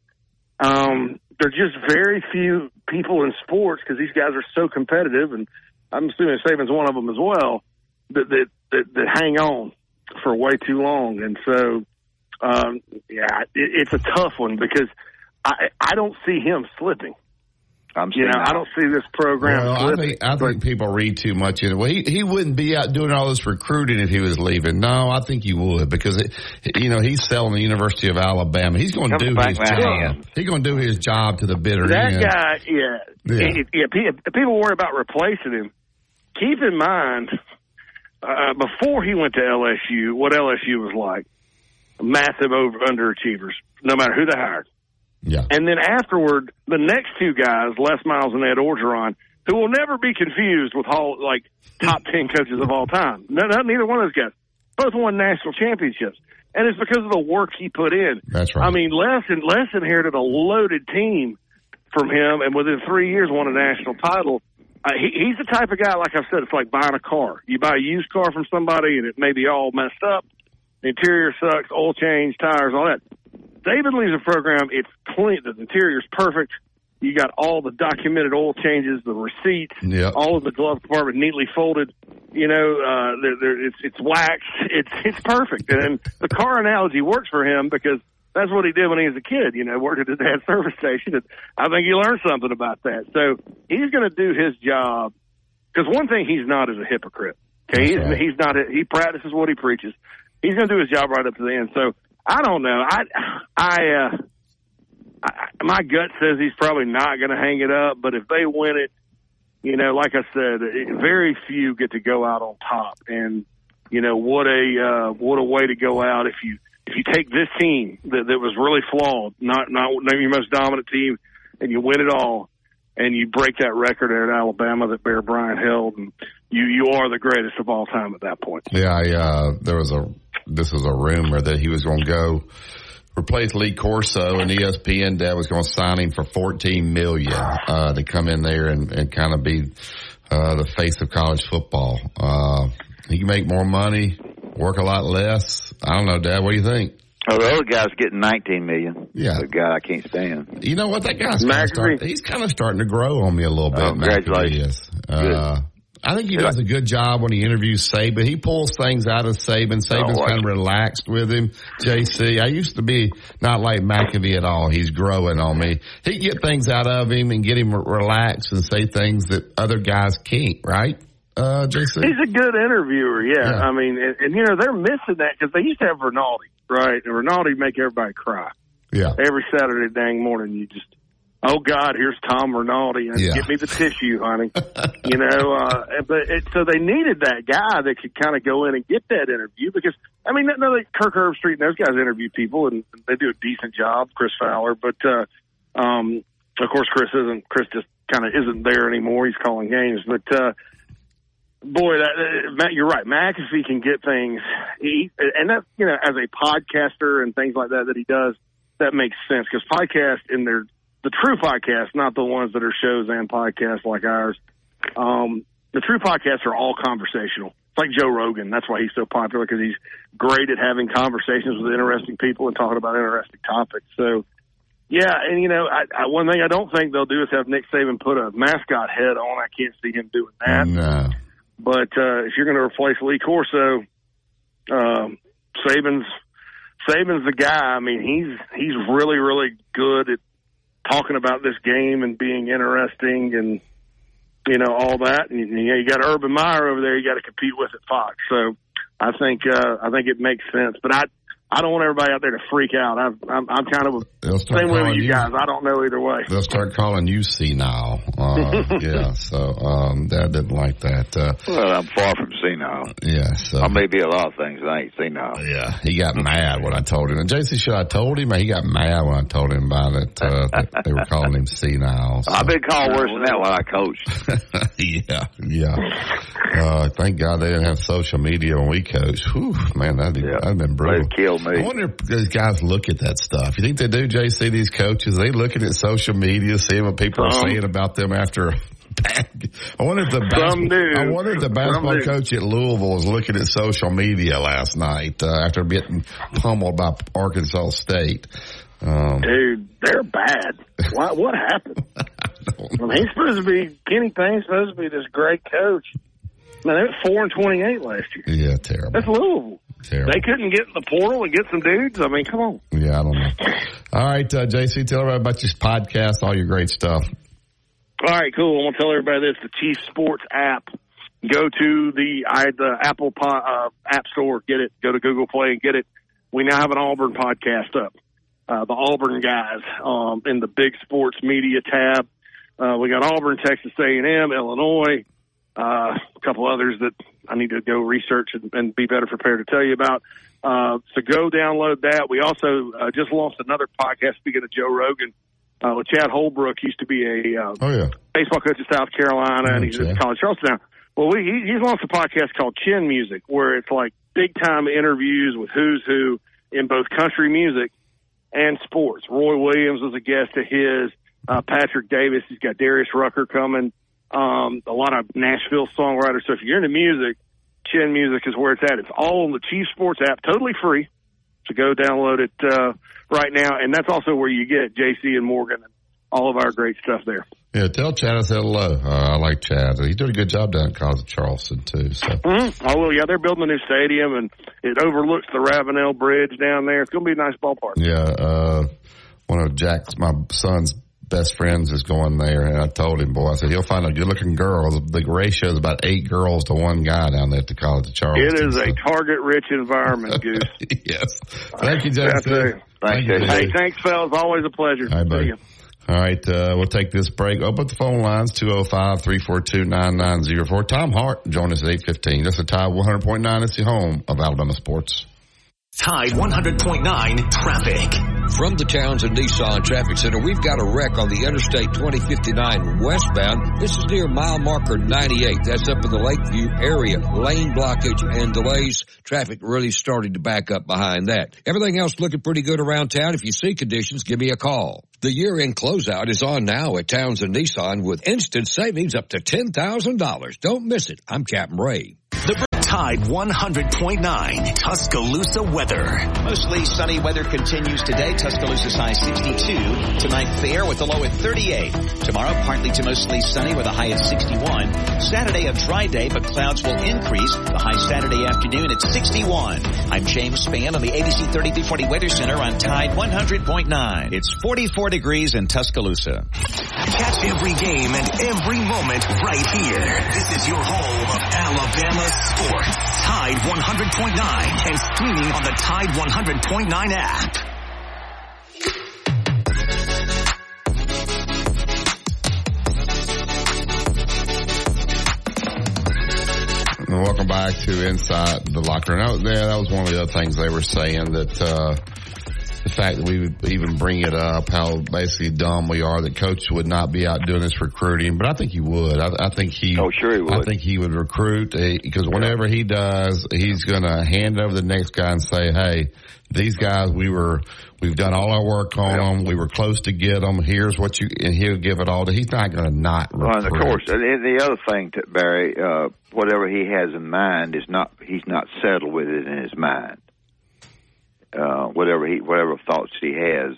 Um, there's just very few people in sports because these guys are so competitive, and I'm assuming Saban's one of them as well. That that that, that hang on for way too long, and so um, yeah, it, it's a tough one because I I don't see him slipping. I'm You know, seeing I don't see this program Well, I slipping. think I think people read too much into it. Well, he he wouldn't be out doing all this recruiting if he was leaving. No, I think he would because it, you know he's selling the University of Alabama. He's going to do his job. hand. He's going to do his job to the bitter that end. That guy, yeah, Yeah. yeah. yeah pe- if people worry about replacing him. Keep in mind, uh, before he went to LSU, what LSU was like, massive over underachievers, no matter who they hired. Yeah. And then afterward, the next two guys, Les Miles and Ed Orgeron, who will never be confused with all like top ten coaches of all time. No, no, neither one of those guys. Both won national championships, and it's because of the work he put in. That's right. I mean, Les and Les inherited a loaded team from him, and within three years, won a national title. Uh, he, he's the type of guy, like I said, it's like buying a car. You buy a used car from somebody, and it may be all messed up. The interior sucks, oil change, tires, all that. David leaves a program. It's clean. The interior's perfect. You got all the documented oil changes, the receipts, Yep. all of the glove compartment neatly folded. You know, uh, there, there, it's it's wax. It's it's perfect. And the car analogy works for him because that's what he did when he was a kid. You know, worked at his dad's service station. And I think he learned something about that. So he's going to do his job. Because one thing he's not is a hypocrite. Okay, he's, he's not. A, he practices what he preaches. He's going to do his job right up to the end. So I don't know. I I. uh I, my gut says he's probably not going to hang it up, but if they win it, you know, like I said, very few get to go out on top, and you know what a uh, what a way to go out if you if you take this team that, that was really flawed, not not maybe your most dominant team, and you win it all, and you break that record there at Alabama that Bear Bryant held, and you you are the greatest of all time at that point. Yeah, I, uh, there was a this was a rumor that he was going to go replace Lee Corso, and ESPN dad was going to sign him for fourteen million uh, to come in there and, and kind of be uh, the face of college football. Uh, he can make more money, work a lot less. I don't know, Dad. What do you think? Oh, the other guy's getting 19 million. Yeah. The guy I can't stand. You know what? That guy's kind of start, he's kind of starting to grow on me a little bit. Oh, congratulations. Uh, I think he does a good job when he interviews Saban. He pulls things out of Saban. Saban's like kind of relaxed with him. JC, I used to be not like McAfee at all. He's growing on me. He can get things out of him and get him relaxed and say things that other guys can't. Right, uh, JC? He's a good interviewer, yeah. Yeah. I mean, and, and you know they're missing that because they used to have Rinaldi, right? And Rinaldi make everybody cry Yeah. every Saturday dang morning. You just, oh God, here's Tom Rinaldi, and Yeah. get me the tissue, honey. you know, uh, but it, so they needed that guy that could kind of go in and get that interview because I mean, no, they, Kirk Herbstreit and those guys interview people and they do a decent job. Chris Fowler, but uh, um, of course, Chris isn't. Chris just kind of isn't there anymore. He's calling games, but. uh boy, that, Matt, you're right. McAfee can get things, he, and that you know, as a podcaster and things like that that he does, that makes sense because podcasts in their the true podcasts, not the ones that are shows and podcasts like ours. Um, the true podcasts are all conversational. It's like Joe Rogan. That's why he's so popular because he's great at having conversations with interesting people and talking about interesting topics. So, yeah, and you know, I, I, one thing I don't think they'll do is have Nick Saban put a mascot head on. I can't see him doing that. No. But uh, if you're going to replace Lee Corso, um, Saban's Saban's the guy. I mean, he's he's really really good at talking about this game and being interesting and you know all that. And you, know, you got Urban Meyer over there. You got to compete with at Fox. So I think uh, I think it makes sense. But I I don't want everybody out there to freak out. I'm I'm, I'm kind of They'll a, start same way with you you- guys. I don't know either way. They'll start calling you senile. Uh, yeah, so um, Dad didn't like that. Uh, Well, I'm far from senile. yeah, so I may be a lot of things, but I ain't senile. yeah, he got mad when I told him. And JC, should I told him? He got mad when I told him about it. Uh, that they were calling him senile. So. I've been called worse than that when I coached. yeah, yeah. Uh, thank God they didn't have social media when we coached. Whew, man, that'd, be, that'd been brutal. They'd kill me. I wonder if guys look at that stuff. You think they do, JC? These coaches, they looking at social media, seeing what people are saying about them after. a bad- I wonder if the basketball. I wonder if the basketball coach at Louisville was looking at social media last night uh, after getting pummeled by Arkansas State. Um, Dude, they're bad. What what happened? I mean, he's supposed to be Kenny Payne's supposed to be this great coach. Man, they were four and twenty eight last year. yeah, terrible. That's Louisville. Terrible. They couldn't get in the portal and get some dudes. I mean, come on. Yeah, I don't know. All right, uh, JC, tell everybody about your podcast, all your great stuff. All right, cool. I'm gonna tell everybody this: the Chief Sports app. Go to the I, the Apple uh, App Store, get it. Go to Google Play and get it. We now have an Auburn podcast up. Uh, the Auburn guys um, in the Big Sports Media tab. Uh, we got Auburn, Texas A&M, Illinois, uh, a couple others that I need to go research and, and be better prepared to tell you about. Uh, so go download that. We also uh, just launched another podcast. Speaking of Joe Rogan, uh, with Chad Holbrook, used to be a uh, Oh yeah, baseball coach in South Carolina, and he's Chad. at College Charleston now. Well, we, he, he's launched a podcast called Chin Music, where it's like big time interviews with who's who in both country music and sports. Roy Williams was a guest of his. Uh, Patrick Davis. He's got Darius Rucker coming. Um, a lot of Nashville songwriters. So if you're into music, Chin Music is where it's at. It's all on the Chief Sports app, totally free. So go download it uh, right now, and that's also where you get JC and Morgan and all of our great stuff there. yeah. Tell Chad I said hello. Uh, I like Chad. He's doing a good job down at College of Charleston too. So Mm-hmm. Oh well, yeah, they're building a new stadium, and it overlooks the Ravenel Bridge down there. It's going to be a nice ballpark. yeah, uh, one of Jack's my son's best friends is going there, and I told him, boy, I said he'll find a good looking girl. The ratio is about eight girls to one guy down there at the College of Charleston. It is so- a target-rich environment, Goose. yes. Thank you, JC. Thank you, Hey, thanks, fellas. Always a pleasure. All right, See buddy. ya. All right, uh, we'll take this break. Open up the phone lines, 205-342-9904. Tom Hart join us at 815. That's the Tide 100.9. It's the home of Alabama sports. Tide 100.9 traffic. From the Towns Townsend Nissan Traffic Center, we've got a wreck on the Interstate 2059 westbound. This is near mile marker 98. That's up in the Lakeview area. Lane blockage and delays. Traffic really starting to back up behind that. Everything else looking pretty good around town. If you see conditions, give me a call. The year-end closeout is on now at Towns Townsend Nissan with instant savings up to $10,000. Don't miss it. I'm Captain Ray. The Tide 100.9 Tuscaloosa weather. Mostly sunny weather continues today. Tuscaloosa's high 62. Tonight fair with a low at 38. Tomorrow partly to mostly sunny with a high at 61. Saturday a dry day, but clouds will increase. The high Saturday afternoon at 61. I'm James Spann on the ABC 3340 Weather Center on Tide 100.9. It's 44 degrees in Tuscaloosa. Catch every game and every moment right here. This is your home of Alabama sports. Tide 100.9 and streaming on the Tide 100.9 app. Welcome back to Inside the Locker Room. That yeah, that was one of the other things they were saying that, uh, the fact that we would even bring it up, how basically dumb we are that coach would not be out doing this recruiting, but I think he would. I, I think he, Oh, sure he would. I think he would recruit because whenever he does, he's going to hand over the next guy and say, "Hey, these guys, we were, we've done all our work on them. We were close to get them. Here's what you," and he'll give it all to. He's not going to not recruit. Well, of course, and the other thing, to Barry, uh, whatever he has in mind is not he's not settled with it in his mind. Uh, whatever he whatever thoughts he has,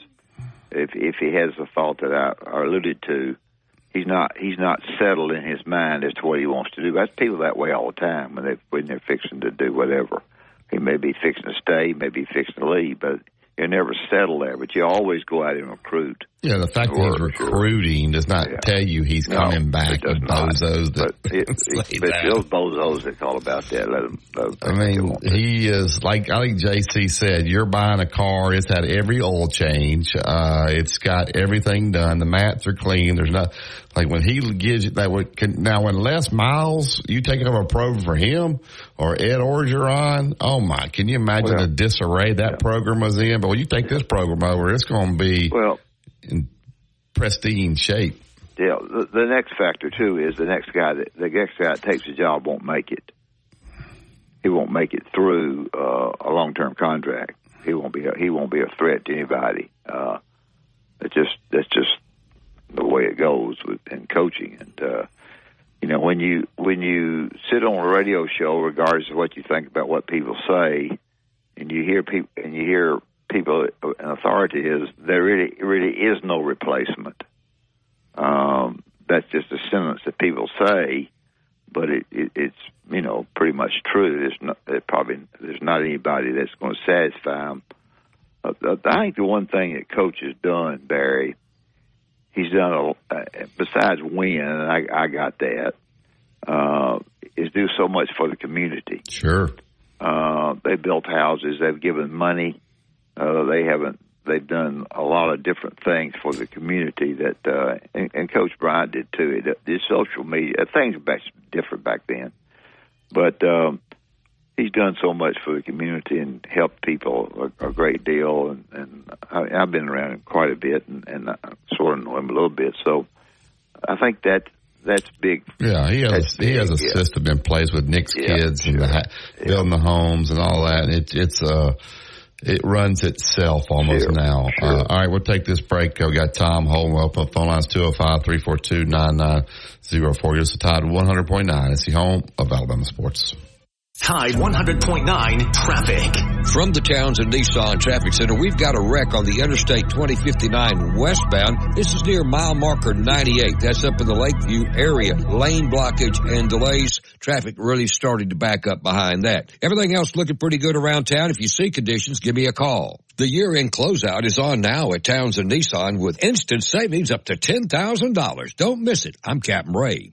if if he has the thought that I, alluded to, he's not he's not settled in his mind as to what he wants to do. That's people that way all the time when they when they're fixing to do whatever. He may be fixing to stay, maybe fixing to leave, but you never settle there, but you always go out and recruit. Yeah, the fact that he's recruiting does not yeah. tell you he's no, coming back. It does bozos that, but it, it, but those bozos that's all about that. Let them. Let them I mean, he is like I think JC said. You're buying a car. It's had every oil change. Uh, it's got everything done. The mats are clean. There's not like when he gives you that. Would, can, now when Les Miles, you taking over a program for him or Ed Orgeron. Oh my! Can you imagine well, the disarray that yeah. program was in? But when you take this program over, it's going to be well in pristine shape. Yeah, the, the next factor too is the next guy that the next guy that takes the job won't make it. He won't make it through uh, a long term contract. He won't be a, he won't be a threat to anybody. Uh, just that's just the way it goes with in coaching. And uh, you know when you when you sit on a radio show, regardless of what you think about what people say, and you hear people and you hear people in authority is there really really is no replacement. Um, that's just a sentence that people say, but it, it, it's you know pretty much true. There's not probably there's not anybody that's going to satisfy them. Uh, uh, I think the one thing that coach has done, Barry, he's done a, uh, besides win, and I, I got that, uh, is do so much for the community. Sure. Uh, they built houses. They've given money. Uh, they haven't. They've done a lot of different things for the community that, uh, and, and Coach Bryant did too. It, the social media things were different back then, but um, he's done so much for the community and helped people a, a great deal. And, and I, I've been around him quite a bit, and, and I sort of know him a little bit. So I think that that's big. Yeah, he has he has a yeah. system in place with Nick's yeah, kids sure. and the, building yeah. the homes and all that. And it, it's uh it runs itself almost sure, now. Sure. Uh, all right, we'll take this break. We got Tom holding up on phone lines 205-342-9904. Give us a Tide 100.9. It's the home of Alabama sports. Tide 100.9 traffic. From the Towns Townsend Nissan Traffic Center, we've got a wreck on the Interstate 2059 westbound. This is near mile marker 98. That's up in the Lakeview area. Lane blockage and delays. Traffic really started to back up behind that. Everything else looking pretty good around town. If you see conditions, give me a call. The year-end closeout is on now at Towns Townsend Nissan with instant savings up to $10,000. Don't miss it. I'm Captain Ray.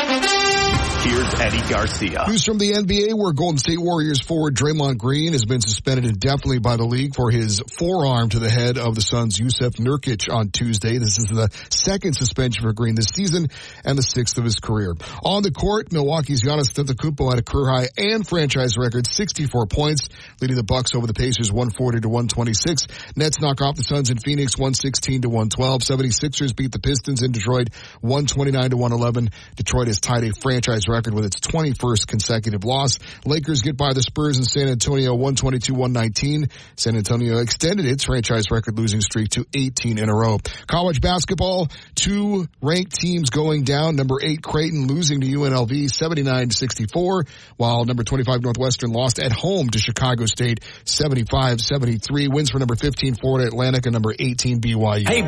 Here's Eddie Garcia. News from the NBA where Golden State Warriors forward Draymond Green has been suspended indefinitely by the league for his forearm to the head of the Suns' Jusuf Nurkic on Tuesday. This is the second suspension for Green this season and the sixth of his career. On the court, Milwaukee's Giannis Antetokounmpo had a career high and franchise record 64 points, leading the Bucks over the Pacers 140 to 126. Nets knock off the Suns in Phoenix 116 to 112. 76ers beat the Pistons in Detroit 129 to 111. Detroit has tied a franchise record with its 21st consecutive loss. Lakers get by the Spurs in San Antonio 122-119. San Antonio extended its franchise record losing streak to 18 in a row. College basketball, two ranked teams going down. Number eight Creighton losing to UNLV 79-64, while number 25 Northwestern lost at home to Chicago State 75-73. Wins for number 15 Florida Atlantic and number 18 BYU. Hey,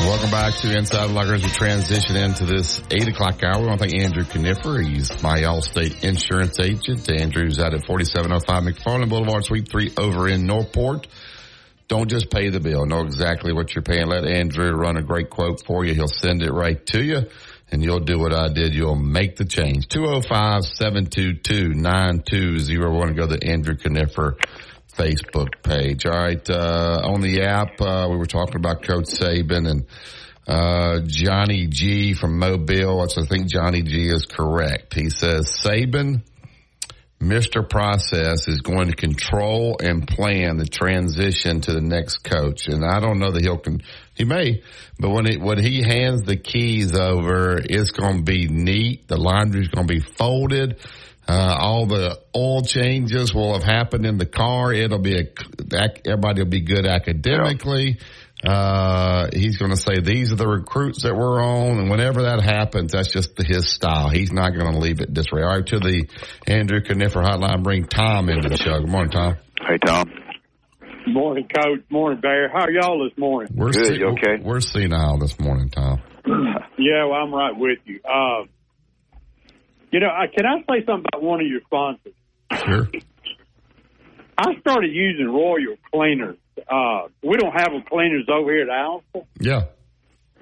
Welcome back to Inside Locker as we transition into this 8 o'clock hour. We want to thank Andrew Kniffer. He's my Allstate insurance agent. Andrew's out at 4705 McFarland Boulevard, Suite 3 over in Northport. Don't just pay the bill. Know exactly what you're paying. Let Andrew run a great quote for you. He'll send it right to you and you'll do what I did. You'll make the change. 205-722-9201. Go to Andrew Kniffer Facebook page. All right, uh, on the app, uh, we were talking about Coach Saban and uh, Johnny G from Mobile. I think Johnny G is correct. He says Saban Mr. Process is going to control and plan the transition to the next coach. And I don't know that he'll con- he may, but when it when he hands the keys over, it's going to be neat. The laundry's going to be folded. Uh, all the oil changes will have happened in the car. It'll be a, everybody will be good academically. Uh, he's going to say these are the recruits that we're on, and whenever that happens, that's just his style. He's not going to leave it this way. All right, to the Andrew Conifer hotline, bring Tom into the show. Good morning, Tom. Hey, Tom. Morning, Coach. Morning, Bear. How are y'all this morning? We're Good. se- You okay? We're senile this morning, Tom. Yeah, well, I'm right with you. Uh, you know, I, can I say something about one of your sponsors? Sure. I started using Royal cleaners. Uh, we don't have them cleaners over here at Alpha. Yeah.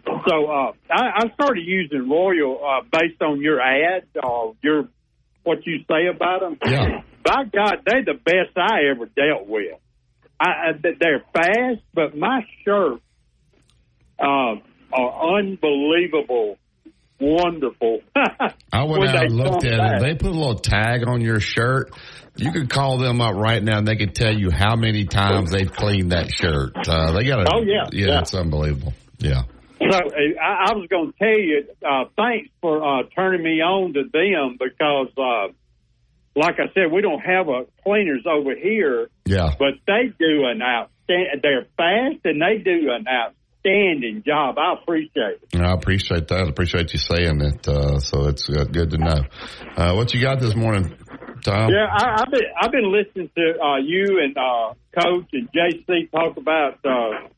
So uh, I, I started using Royal uh, based on your ad or your what you say about them. Yeah. By God, they're the best I ever dealt with. I, I, they're fast, but my shirts uh, are unbelievable, wonderful. I went out and looked at back. it. They put a little tag on your shirt. You could call them up right now and they could tell you how many times they've cleaned that shirt. Uh, they got a, Oh, yeah. Yeah, Yeah. it's unbelievable. Yeah. So uh, I, I was going to tell you, uh, thanks for uh, turning me on to them because, uh, like I said, we don't have a cleaners over here, Yeah. but they do an outstanding. They're fast and they do an outstanding job. I appreciate it. I appreciate that. I appreciate you saying it. Uh, so it's uh, good to know. Uh, what you got this morning, Tom? Yeah, I, I've been I've been listening to uh, you and uh, Coach and JC talk about uh,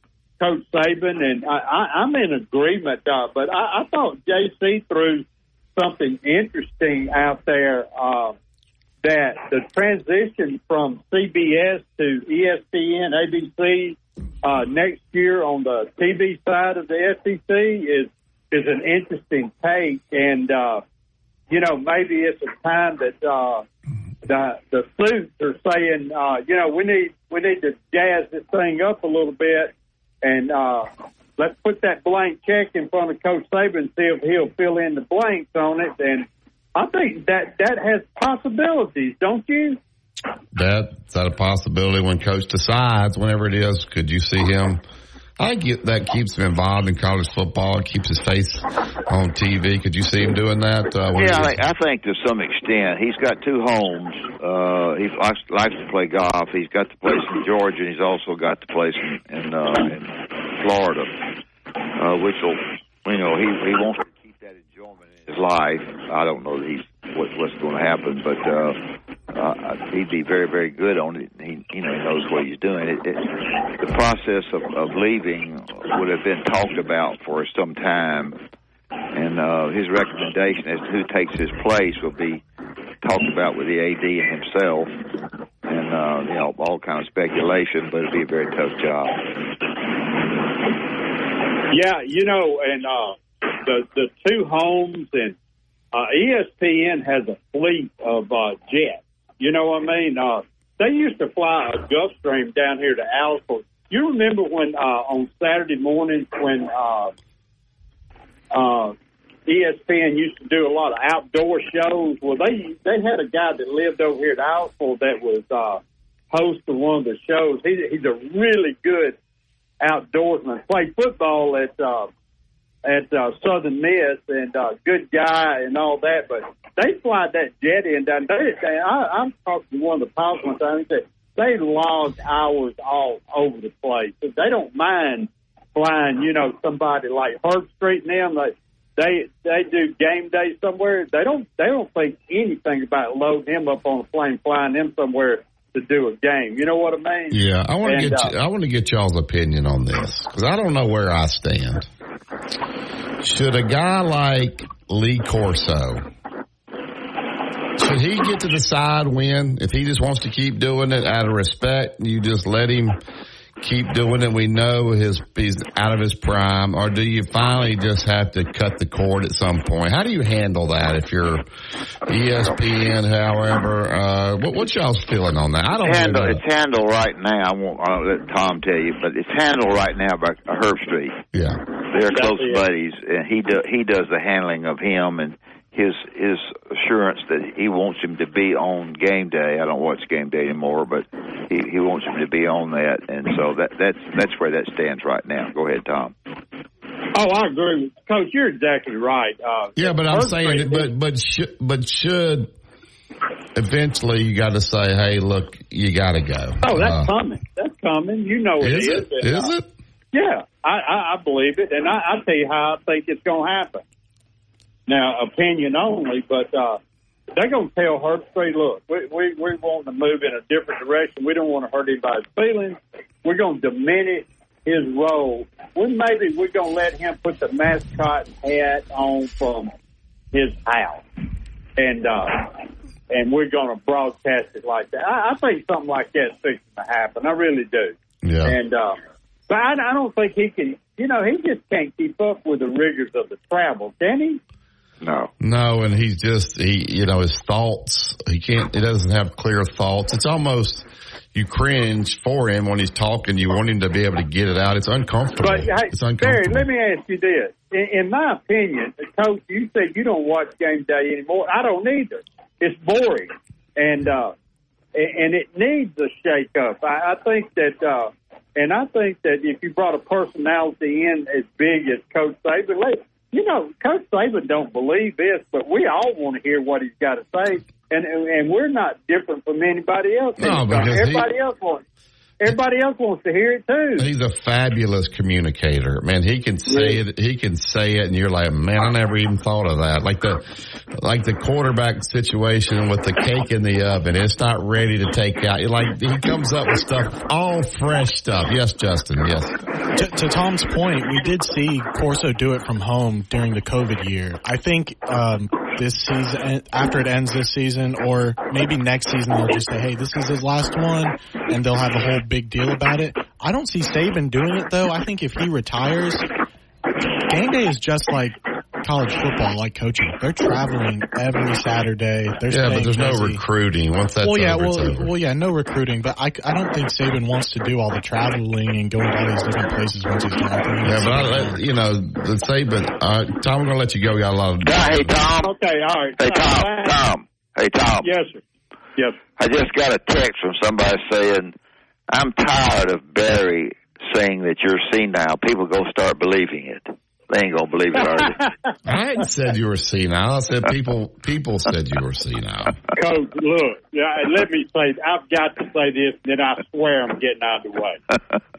Coach Saban, and I, I'm in agreement. But I, I thought JC threw something interesting out there uh, that the transition from CBS to ESPN, ABC uh, next year on the TV side of the SEC is is an interesting take, and uh, you know maybe it's a time that uh, the the suits are saying, uh, you know, we need we need to jazz this thing up a little bit, and uh, let's put that blank check in front of Coach Saban and see if he'll fill in the blanks on it. And I think that that has possibilities, don't you? That is that a possibility when coach decides, whenever it is? Could you see him? I get that keeps him involved in college football. It keeps his face on TV. Could you see him doing that? Uh, Yeah, I think, I think to some extent he's got two homes. Uh, he likes, likes to play golf. He's got the place in Georgia, and he's also got the place in in, uh, in Florida, uh, which will, you know, he he wants to keep that enjoyment in his life. I don't know that he's what, what's going to happen, but uh, uh, he'd be very very good on it. He you know he knows what he's doing. It, it, the process of, of leaving would have been talked about for some time and uh, his recommendation as to who takes his place will be talked about with the AD and himself, and uh, you know all kind of speculation, but it'd be a very tough job. Yeah, you know, and uh, the the two homes and uh, ESPN has a fleet of uh, jets. You know what I mean? Uh, they used to fly a Gulfstream down here to Alford. You remember when uh, on Saturday mornings when uh, uh, ESPN used to do a lot of outdoor shows? Well, they they had a guy that lived over here at Alford that was uh, host of one of the shows. He, he's a really good outdoorsman. Played football at uh, at uh, Southern Miss and uh, good guy and all that. But they fly that jet in down. They, they I, I'm talking to one of the pilots one time. He said they log hours all over the place. But they don't mind flying. You know, somebody like Herbstreit and them. Like they they do game day somewhere. They don't they don't think anything about loading him up on a plane, flying him somewhere to do a game. You know what I mean? Yeah, I want to get uh, I want to get y'all's opinion on this because I don't know where I stand. Should a guy like Lee Corso should he get to decide when if he just wants to keep doing it out of respect? You just let him keep doing it. We know his he's out of his prime, or do you finally just have to cut the cord at some point? How do you handle that if you're ESPN? However, uh, what, what's y'all's feeling on that? I don't handle, really. It's handled right now. I won't I'll let Tom tell you, but it's handled right now by Herb Street. Yeah. They're That's close buddies, and he do, he does the handling of him and his his assurance that he wants him to be on game day. I don't watch game day anymore, but he, he wants him to be on that, and so that that's that's where that stands right now. Go ahead, Tom. Oh, I agree, with Coach. You're exactly right. Uh, Yeah, but I'm saying, thing- but but should but should eventually you got to say, hey, look, you got to go. Oh, that's Uh, coming. That's coming. You know it Is is. it? And, Is uh, it? Yeah, I, I, I believe it, and I, I tell you how I think it's going to happen. Now, opinion only, but uh, they're going to tell her straight. Look, we we we want to move in a different direction. We don't want to hurt anybody's feelings. We're going to diminish his role. We maybe we're going to let him put the mascot hat on from his house, and uh, and we're going to broadcast it like that. I, I think something like that's fixing to happen. I really do. Yeah. And uh, but I, I don't think he can. You know, he just can't keep up with the rigors of the travel, can he? No. No, and he's just he, you know, his thoughts. He can't. He doesn't have clear thoughts. It's almost you cringe for him when he's talking. You want him to be able to get it out. It's uncomfortable. But hey, it's Barry, uncomfortable. let me ask you this. In, in my opinion, Coach, you said you don't watch game day anymore. I don't either. It's boring, and uh, and and it needs a shake up. I, I think that, uh, and I think that if you brought a personality in as big as Coach Saban, let you know, Coach Saban don't believe this, but we all want to hear what he's got to say, and and we're not different from anybody else. No, because he- everybody else wants everybody else wants to hear it too. He's a fabulous communicator, man. He can say it. He can say it, and you're like, man, I never even thought of that. Like the, like the quarterback situation with the cake in the oven. It's not ready to take out. Like he comes up with stuff, all fresh stuff. Yes, Justin. Yes. To, to Tom's point, we did see Corso do it from home during the COVID year. I think um, this season, after it ends this season, or maybe next season, they'll just say, "Hey, this is his last one," and they'll have a whole big deal about it. I don't see Saban doing it though. I think if he retires, game day is just like college football, like coaching. They're traveling every Saturday. They're Yeah, but staying there's no recruiting. Once that's well, yeah, over, it's well, over. well, yeah, no recruiting, but I, I don't think Saban wants to do all the traveling and going to all these different places once he's done. I Yeah, but I, you know, the Saban. Uh, Tom, we're gonna let you go. We got a lot of. Hey, Tom. Okay, all right. Hey, Tom. Tom. Hey, Tom. Yes, sir. Yes. I just got a text from somebody saying, "I'm tired of Barry saying that you're senile. People go start believing it. They ain't gonna believe it, are they?" I hadn't said you were senile. I said people. People said you were senile. Coach, look, yeah, let me say, I've got to say this, then I swear I'm getting out of the way.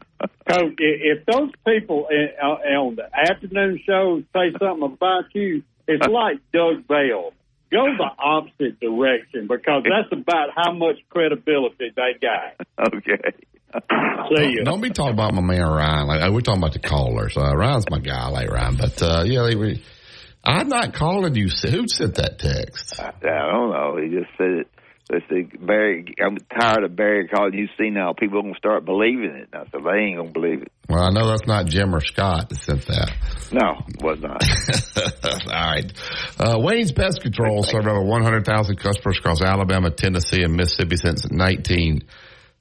Coach, if those people in, uh, on the afternoon show say something about you, it's like Doug Bell. Go the opposite direction because that's about how much credibility they got. Okay. See ya. Don't be talking about my man Ryan. Like we're talking about the callers. Uh, Ryan's my guy, like Ryan. But uh, yeah, they, we, I'm not calling you. Who sent that text? I don't know. He just said it. Let's see, Barry. I'm tired of Barry calling you senile. People are gonna start believing it. I said they ain't gonna believe it. Well, I know that's not Jim or Scott that sent that. No, was not. All right. Uh, Wayne's Pest Control served over 100,000 customers across Alabama, Tennessee, and Mississippi since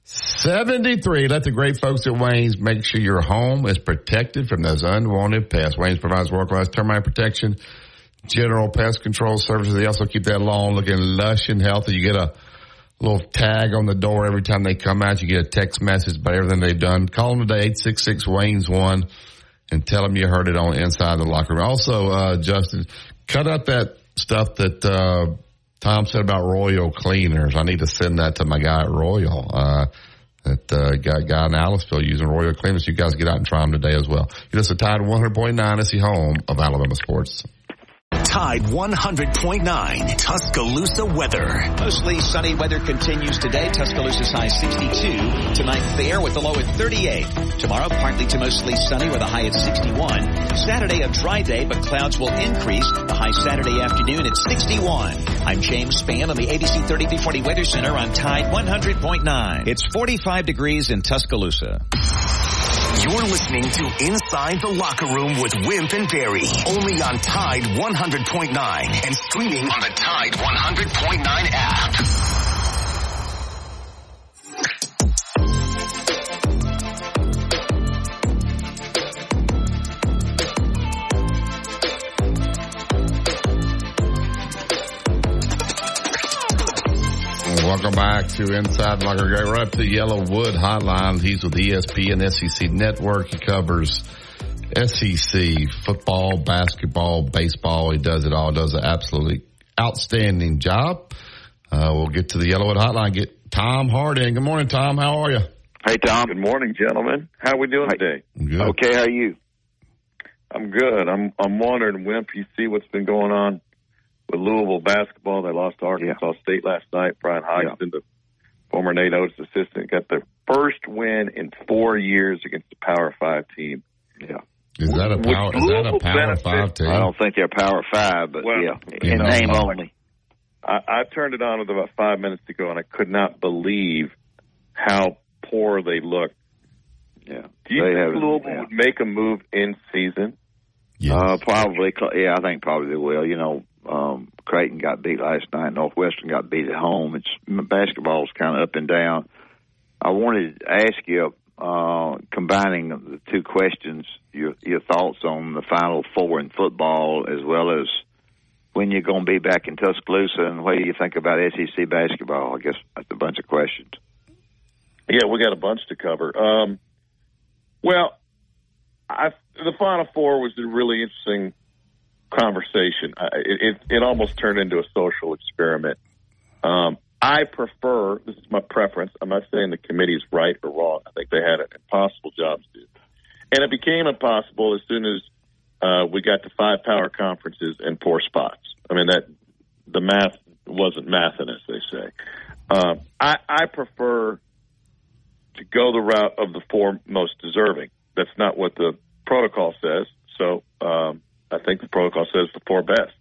1973. Let the great folks at Wayne's make sure your home is protected from those unwanted pests. Wayne's provides world-class termite protection, general pest control services. They also keep that lawn looking lush and healthy. You get a little tag on the door every time they come out. You get a text message about everything they've done. Call them today, 866 Wayne's 1 and tell them you heard it on Inside the Locker Room. Also, uh, Justin, cut out that stuff that, uh, Tom said about Royal Cleaners. I need to send that to my guy at Royal. Uh, that uh, guy, guy in Aliceville using Royal Cleaners. You guys get out and try them today as well. You listen to Tide 100.9 is the home of Alabama sports. Tide 100.9 Tuscaloosa weather. Mostly sunny weather continues today. Tuscaloosa's high 62. Tonight fair with a low at 38. Tomorrow partly to mostly sunny with a high at 61. Saturday a dry day, but clouds will increase. The high Saturday afternoon at 61. I'm James Spann on the ABC 3340 Weather Center on Tide 100.9. It's 45 degrees in Tuscaloosa. You're listening to Inside the Locker Room with Wimp and Barry, only on Tide 100.9 and streaming on the Tide 100.9 app. Welcome back to Inside Locker. Go right up to YellaWood Hotline. He's with ESPN SEC Network. He covers SEC football, basketball, baseball. He does it all. Does an absolutely outstanding job. Uh, we'll get to the YellaWood Hotline. Get Tom Harding. Good morning, Tom. How are you? Hey, Tom. Good morning, gentlemen. How are we doing Hey. today? Good. Okay, how are you? I'm good. I'm I'm wondering, Wimp, you see what's been going on with Louisville basketball? They lost to Arkansas State last night. Bryan Hodgson, the former Nate Oats assistant, got their first win in four years against the Power Five team. Yeah. Is that a power? Is that a power benefit- five team? I don't think they're Power Five, but Well, yeah, in know, name only. I, I turned it on with about five minutes ago, and I could not believe how poor they looked. Yeah. Do you They think haven't- Louisville yeah. would make a move in season? Uh, probably, yeah, I think probably they will. You know, um, Creighton got beat last night. Northwestern got beat at home. It's basketball's kind of up and down. I wanted to ask you, uh, combining the two questions, your your thoughts on the Final Four in football, as well as when you're going to be back in Tuscaloosa, and what do you think about SEC basketball? I guess that's a bunch of questions. Yeah, we got a bunch to cover. Um, well, I, the Final Four was a really interesting conversation. I, it, it, it almost turned into a social experiment. Um, I prefer, this is my preference, I'm not saying the committee's right or wrong. I think they had an impossible job to do. And it became impossible as soon as uh, we got to five power conferences and four spots. I mean, that the math wasn't mathing, as they say. Um, I, I prefer to go the route of the four most deserving. That's not what the protocol says. So um, I think the protocol says the four best.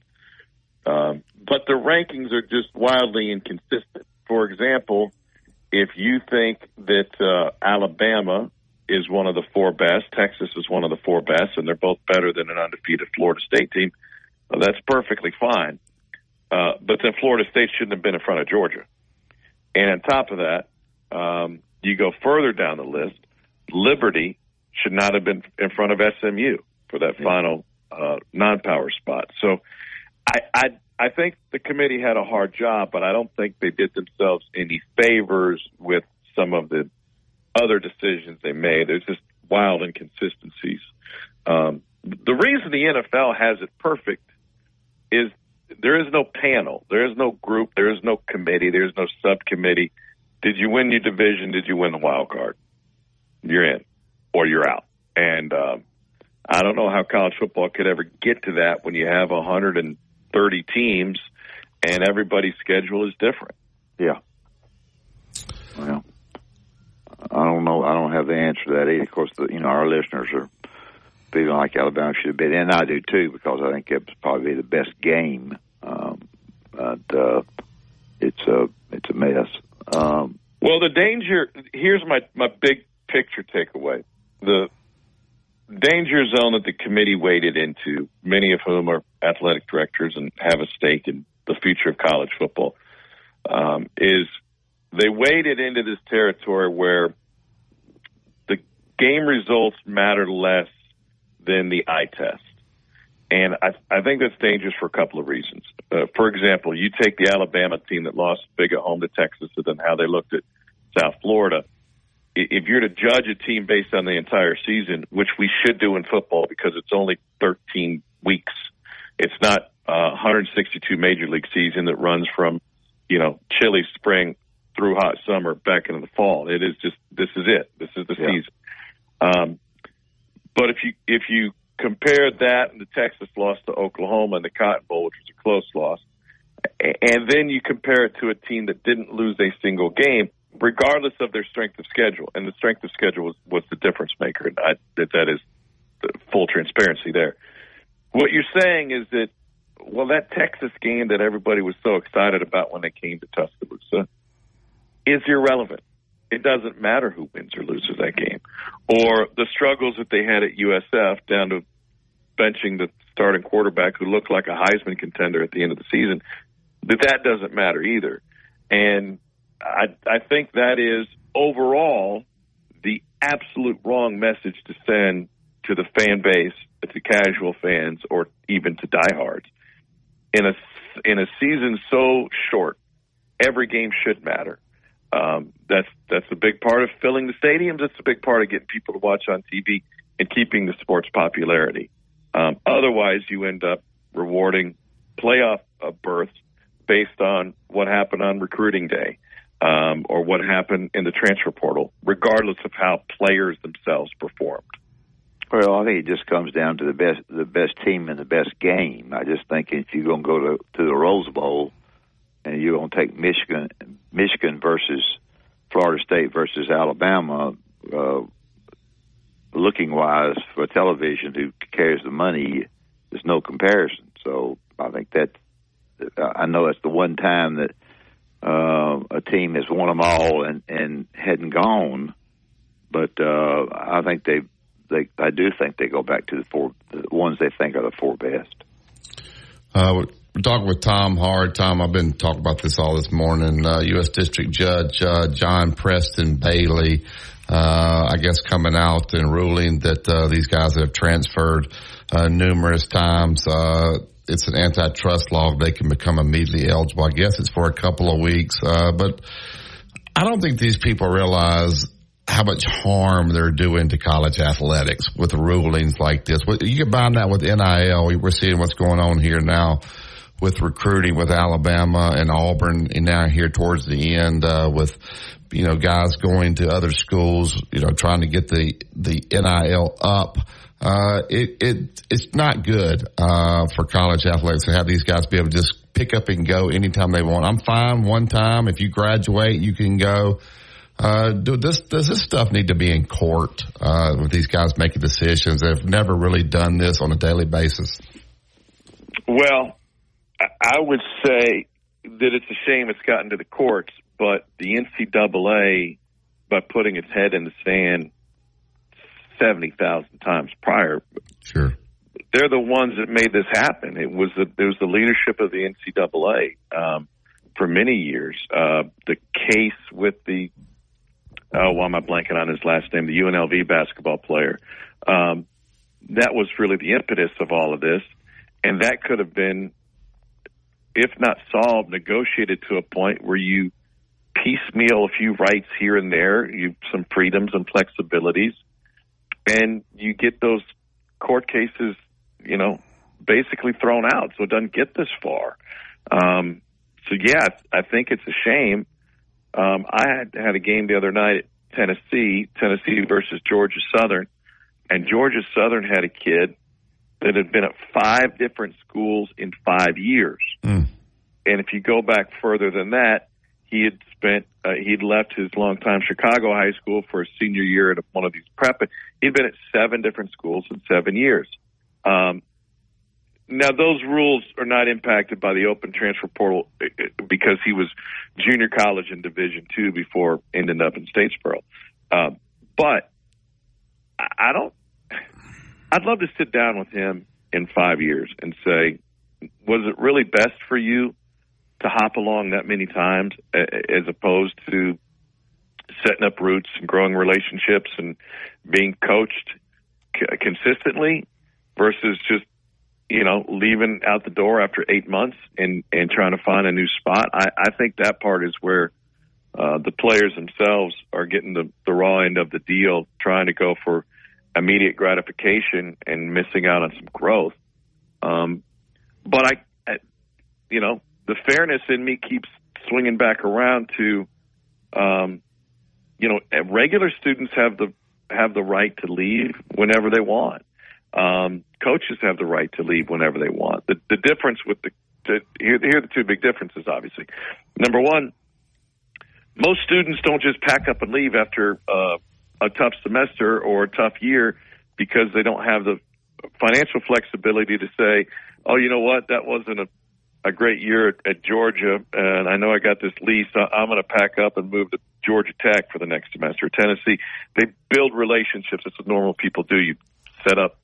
Um, but the rankings are just wildly inconsistent. For example, if you think that uh, Alabama is one of the four best, Texas is one of the four best, and they're both better than an undefeated Florida State team, well, that's perfectly fine. Uh, but then Florida State shouldn't have been in front of Georgia. And on top of that, um, you go further down the list, Liberty should not have been in front of SMU for that final uh, non-power spot. So I, I I think the committee had a hard job, but I don't think they did themselves any favors with some of the other decisions they made. There's just wild inconsistencies. Um, the reason the NFL has it perfect is there is no panel, there is no group, there is no committee, there is no subcommittee. Did you win your division? Did you win the wild card? You're in, or you're out. And um, I don't know how college football could ever get to that when you have 130 teams and everybody's schedule is different. Yeah. Well, I don't know. I don't have the answer to that either. Of course, the, you know our listeners are feeling like Alabama should have been, and I do too because I think it was probably the best game. Um, but uh, it's a it's a mess. Um, Well, the danger here's my my big picture takeaway. The danger zone that the committee waded into, many of whom are athletic directors and have a stake in the future of college football, um, is they waded into this territory where the game results matter less than the eye test. And I, I think that's dangerous for a couple of reasons. Uh, for example, you take the Alabama team that lost big at home to Texas and then how they looked at South Florida. If you're to judge a team based on the entire season, which we should do in football because it's only 13 weeks, it's not uh, 162 major league season that runs from, you know, chilly spring through hot summer back into the fall. It is just this is it. This is the Yeah. season. Um, but if you if you compare that and the Texas loss to Oklahoma and the Cotton Bowl, which was a close loss, and then you compare it to a team that didn't lose a single game, regardless of their strength of schedule, and the strength of schedule was, was the difference maker. And I, that that is full transparency there. What you're saying is that well, that Texas game that everybody was so excited about when they came to Tuscaloosa is irrelevant. It doesn't matter who wins or loses that game, or the struggles that they had at USF down to benching the starting quarterback who looked like a Heisman contender at the end of the season. That that doesn't matter either, and I I think that is overall the absolute wrong message to send to the fan base, to casual fans, or even to diehards in a in a season so short every game should matter. Um, that's that's a big part of filling the stadiums. That's a big part of getting people to watch on TV and keeping the sport's popularity. Um, otherwise, you end up rewarding playoff uh, berths based on what happened on recruiting day um, or what happened in the transfer portal, regardless of how players themselves performed. Well, I think it just comes down to the best the best team and the best game. I just think if you're going to go to to the Rose Bowl and you're going to take Michigan Michigan versus Florida State versus Alabama, uh, looking wise for television, who carries the money, there's no comparison. So I think that I know that's the one time that uh, a team has won them all and and hadn't gone, but uh, I think they they I do think they go back to the four the ones they think are the four best. Uh, we're talking with Tom Hart. Tom, I've been talking about this all this morning. Uh, U.S. District Judge uh, John Preston Bailey, uh, I guess, coming out and ruling that uh, these guys have transferred uh, numerous times. Uh, it's an antitrust law. They can become immediately eligible. I guess it's for a couple of weeks, but I don't think these people realize how much harm they're doing to college athletics with rulings like this. You combine that with NIL. We're seeing what's going on here now with recruiting with Alabama and Auburn and now here towards the end, uh, with, you know, guys going to other schools, you know, trying to get the, the NIL up. Uh, it, it, it's not good, uh, for college athletics to have these guys be able to just pick up and go anytime they want. I'm fine one time. If you graduate, you can go. Uh, do this, does this stuff need to be in court, uh, with these guys making decisions? They've never really done this on a daily basis. Well, I would say that it's a shame it's gotten to the courts, but the NCAA, by putting its head in the sand seventy thousand times prior, sure, they're the ones that made this happen. It was the it was the leadership of the NCAA um, for many years. Uh, the case with the oh, why am I blanking on his last name? The UNLV basketball player. Um, that was really the impetus of all of this, and that could have been if not solved, negotiated to a point where you piecemeal a few rights here and there, you some freedoms and flexibilities, and you get those court cases, you know, basically thrown out, so it doesn't get this far. Um, so yeah, I think it's a shame. Um, I had had a game the other night at Tennessee, Tennessee versus Georgia Southern, and Georgia Southern had a kid that had been at five different schools in five years. Mm. And if you go back further than that, he had spent, uh, he'd left his longtime Chicago high school for a senior year at one of these prep. He'd been at seven different schools in seven years. Um, now those rules are not impacted by the open transfer portal uh, uh, because he was junior college in Division two before ending up in Statesboro. Uh, but I don't I'd love to sit down with him in five years and say, was it really best for you to hop along that many times as opposed to setting up roots and growing relationships and being coached consistently versus just you know leaving out the door after eight months and and trying to find a new spot i i think that part is where uh the players themselves are getting the the raw end of the deal trying to go for immediate gratification and missing out on some growth. Um, but I, I, you know, the fairness in me keeps swinging back around to, um, you know, regular students have the have the right to leave whenever they want. Um, coaches have the right to leave whenever they want. The, the difference with the, the here, here are the two big differences. Obviously, number one, most students don't just pack up and leave after uh, a tough semester or a tough year because they don't have the financial flexibility to say, oh, you know what, that wasn't a, a great year at, at Georgia, and I know I got this lease. I, I'm going to pack up and move to Georgia Tech for the next semester. Tennessee, they build relationships. That's what normal people do. You set up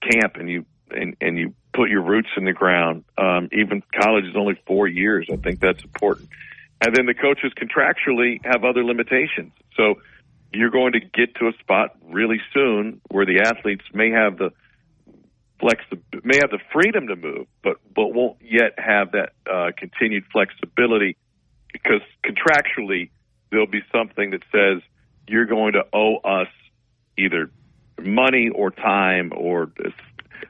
camp and you and, and you put your roots in the ground. Um, even college is only four years. I think that's important. And then the coaches contractually have other limitations. So you're going to get to a spot really soon where the athletes may have the flex may have the freedom to move, but but won't yet have that uh, continued flexibility because contractually there'll be something that says you're going to owe us either money or time or this,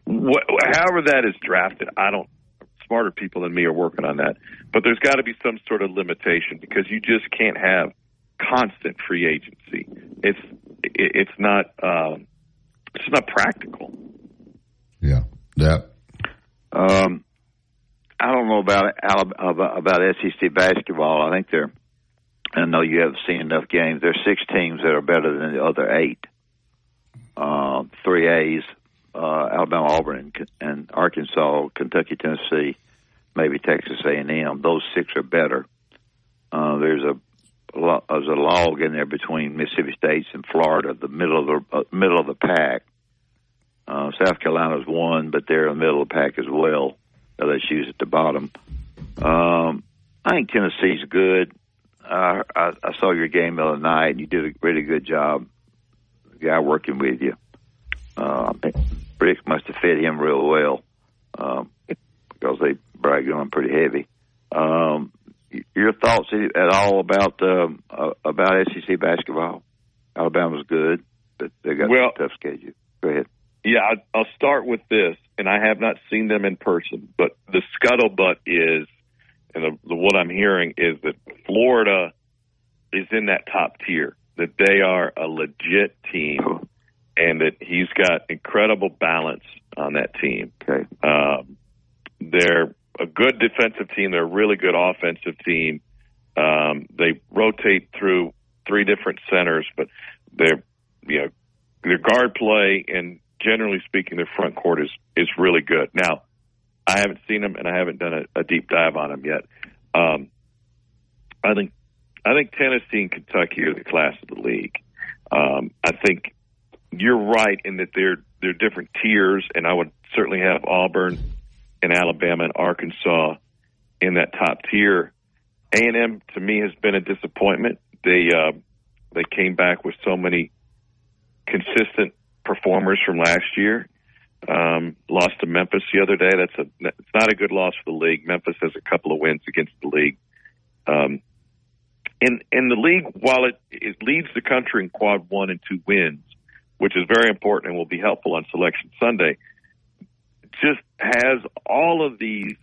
wh- however that is drafted. I don't. Smarter people than me are working on that, but there's got to be some sort of limitation because you just can't have constant free agency. It's it's not um, it's not practical. Yeah. That. Um, I don't know about about about SEC basketball. I think they're. I know you haven't seen enough games. There's six teams that are better than the other eight. Uh, three A's: uh, Alabama, Auburn, and, and Arkansas, Kentucky, Tennessee, maybe Texas A&M. Those six are better. Uh, there's a there's a log in there between Mississippi State and Florida, the middle of the uh, middle of the pack. Uh, South Carolina's one, but they're in the middle of the pack as well. LSU's at the bottom. Um, I think Tennessee's good. Uh, I, I saw your game the other night, and you did a really good job. The guy working with you, uh, Brick must have fed him real well um, because they bragged on him pretty heavy. Um, your thoughts at all about um, uh, about SEC basketball? Alabama's good, but they got well, a tough schedule. Go ahead. Yeah, I'll start with this, and I have not seen them in person, but the scuttlebutt is, and the, the, what I'm hearing is that Florida is in that top tier, that they are a legit team, and that he's got incredible balance on that team. Okay. Um, they're a good defensive team. They're a really good offensive team. Um, they rotate through three different centers, but they're you know their guard play and generally speaking, their front court is is really good. Now, I haven't seen them and I haven't done a, a deep dive on them yet. Um, I think I think Tennessee and Kentucky are the class of the league. Um, I think you're right in that they're they're different tiers, and I would certainly have Auburn and Alabama and Arkansas in that top tier. A and M to me has been a disappointment. They uh, they came back with so many consistent performers from last year. Um, lost to Memphis the other day. That's a it's not a good loss for the league. Memphis has a couple of wins against the league. Um, and in the league, while it, it leads the country in quad one and two wins, which is very important and will be helpful on Selection Sunday, just has all of these.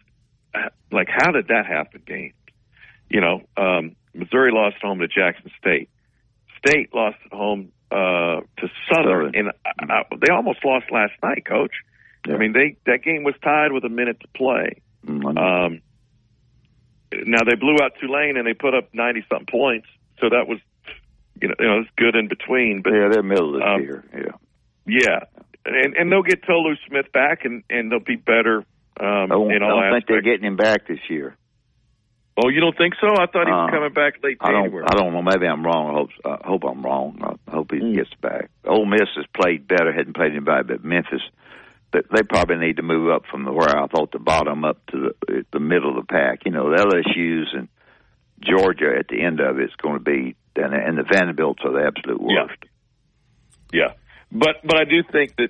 Like, how did that happen, Games? You know, um, Missouri lost home to Jackson State. State lost at home uh, to Southern, and I, I, they almost lost last night, Coach. Yeah. I mean, they that game was tied with a minute to play. Mm-hmm. Um, now they blew out Tulane and they put up ninety something points, so that was you know, you know it's good in between. But yeah, they're middle of the um, tier. Yeah, yeah, and and they'll get Tolu Smith back, and and they'll be better. Um, I, in all I don't think they're getting him back this year. Oh, you don't think so? I thought he was Uh, coming back late I don't. I don't know. Maybe I'm wrong. I hope. I hope I'm wrong. I hope he Mm. gets back. Ole Miss has played better. Hadn't played anybody but Memphis. They, they probably need to move up from the where I thought the bottom up to the the middle of the pack. You know, the LSU's and Georgia at the end of it's going to be, and, and the Vanderbilts are the absolute worst. Yeah. Yeah, but but I do think that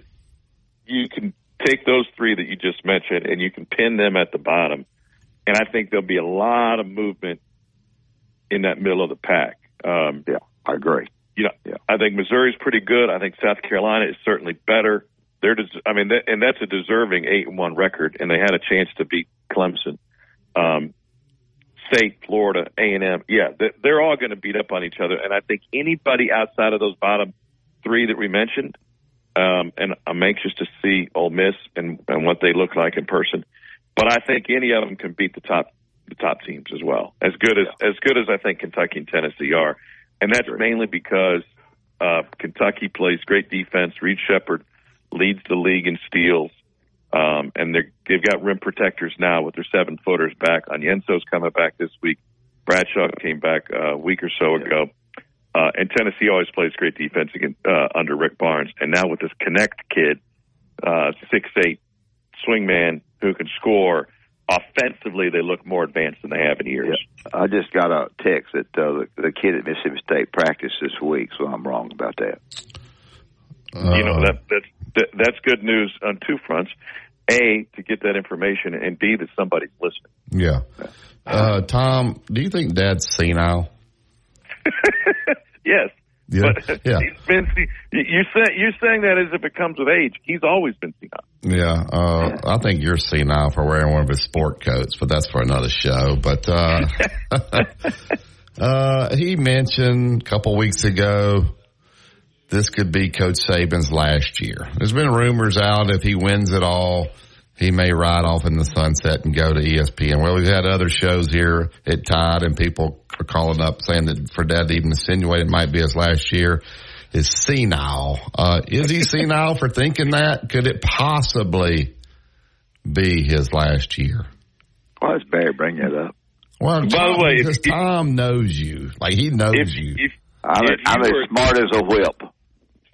you can take those three that you just mentioned and you can pin them at the bottom, and I think there'll be a lot of movement in that middle of the pack. Um, yeah, I agree. You know, I think Missouri's pretty good. I think South Carolina is certainly better. They're, des- I mean, that, and that's a deserving eight and one record, and they had a chance to beat Clemson. Um, State, Florida, A and M, yeah, they- they're all going to beat up on each other. And I think anybody outside of those bottom three that we mentioned, um, and I'm anxious to see Ole Miss and, and what they look like in person. But I think any of them can beat the top the top teams as well. As good as as good as I think Kentucky and Tennessee are, and that's mainly because uh, Kentucky plays great defense. Reed Sheppard leads the league in steals, um, and they're, they've got rim protectors now with their seven footers back. Onyenso's coming back this week. Bradshaw came back uh, a week or so ago. Uh, and Tennessee always plays great defense again, uh, under Rick Barnes. And now with this Knecht kid, uh, six eight swingman who can score offensively, they look more advanced than they have in years. I just got a text that uh, the, the kid at Mississippi State practiced this week, so I'm wrong about that. you know that that's that, that's good news on two fronts. a to get that information, and b that somebody's listening. Yeah. Uh, Tom, do you think Dad's senile? Yes. Yeah. But Yeah. he's been, you're saying you're saying that as if it comes with age. He's always been senile. Yeah, uh, I think you're senile for wearing one of his sport coats, but that's for another show. But uh, uh, he mentioned a couple weeks ago this could be Coach Saban's last year. There's been rumors out if he wins it all, he may ride off in the sunset and go to ESPN. Well, we've had other shows here at Tide, and people are calling up saying that for Dad to even insinuate it might be his last year is senile. Uh, is he senile for thinking that? Could it possibly be his last year? Why does Barry bring that up? Well, By the way, if- because Tom knows you, like he knows you. If I'm, If I'm you as smart as a whip.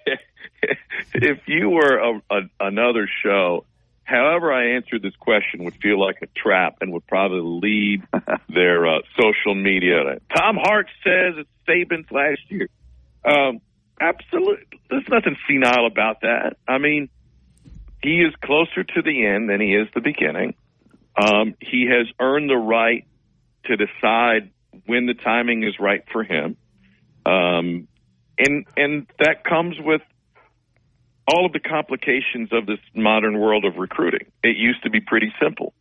if you were a, a, another show, however I answered this question would feel like a trap and would probably lead their uh, social media. Tom Hart says it's Saban's last year. Um, absolutely, there's nothing senile about that. I mean, he is closer to the end than he is the beginning. Um, he has earned the right to decide when the timing is right for him. Um, and and that comes with all of the complications of this modern world of recruiting. It used to be pretty simple.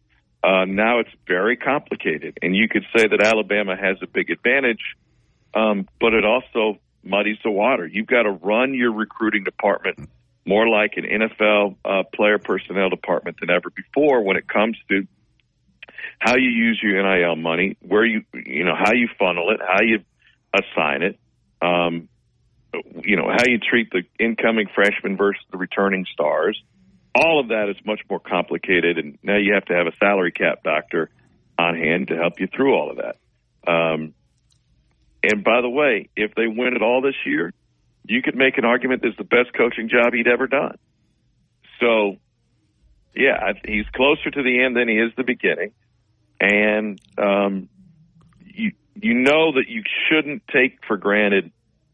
Uh, now it's very complicated, and you could say that Alabama has a big advantage, um, but it also muddies the water. You've got to run your recruiting department more like an NFL uh, player personnel department than ever before when it comes to how you use your NIL money, where you you know how you funnel it, how you assign it, um, you know how you treat the incoming freshmen versus the returning stars. All of that is much more complicated, and now you have to have a salary cap doctor on hand to help you through all of that. Um, and by the way, if they win it all this year, you could make an argument this is the best coaching job he'd ever done. So, yeah, he's closer to the end than he is the beginning, and um, you you know that you shouldn't take for granted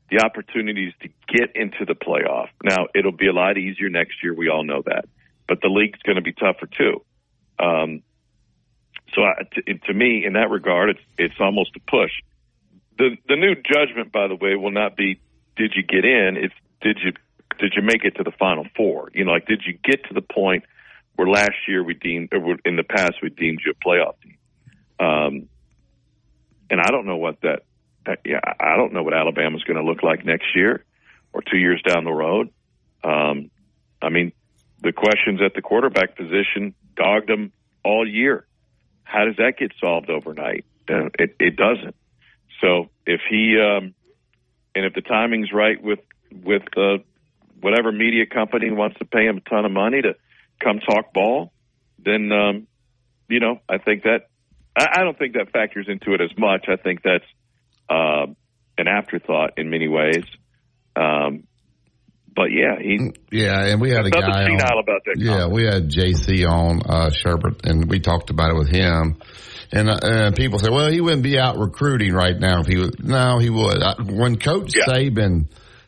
the opportunities to get into the playoff. Now, it'll be a lot easier next year. We all know that, but the league's going to be tougher too. Um, so, I, to, to me, in that regard, it's it's almost a push. The the new judgment, by the way, will not be did you get in? It's did you did you make it to the final four? You know, like did you get to the point where last year we deemed or in the past we deemed you a playoff team? Um, and I don't know what that, I don't know what Alabama's going to look like next year or two years down the road. Um, I mean, the questions at the quarterback position dogged them all year. How does that get solved overnight? Uh, it, it doesn't. So if he um, and if the timing's right with with uh, whatever media company wants to pay him a ton of money to come talk ball, then um, you know I think that I, I don't think that factors into it as much. I think that's uh, an afterthought in many ways. Um, but yeah, he Yeah, and we had a guy on. about that. Yeah, we had JC on uh, Shurburtt, and we talked about it with him. And, uh, and people say, well, he wouldn't be out recruiting right now if he was. No, he would. I, when Coach Saban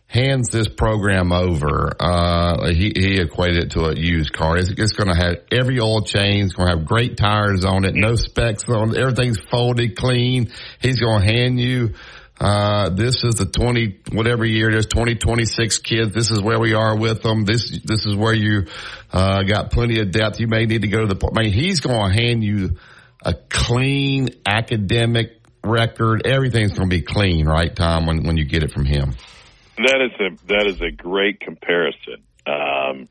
hands this program over, uh, he, he equated it to a used car. It's, it's going to have every oil change, it's going to have great tires on it, no specs on it, everything's folded clean. He's going to hand you uh, this is the 20, whatever year it is, 2026 kids. This is where we are with them. This, this is where you, uh, got plenty of depth. You may need to go to the, I mean, he's going to hand you a clean academic record. Everything's going to be clean, right, Tom, when, when you get it from him. That is a that is a great comparison. Um,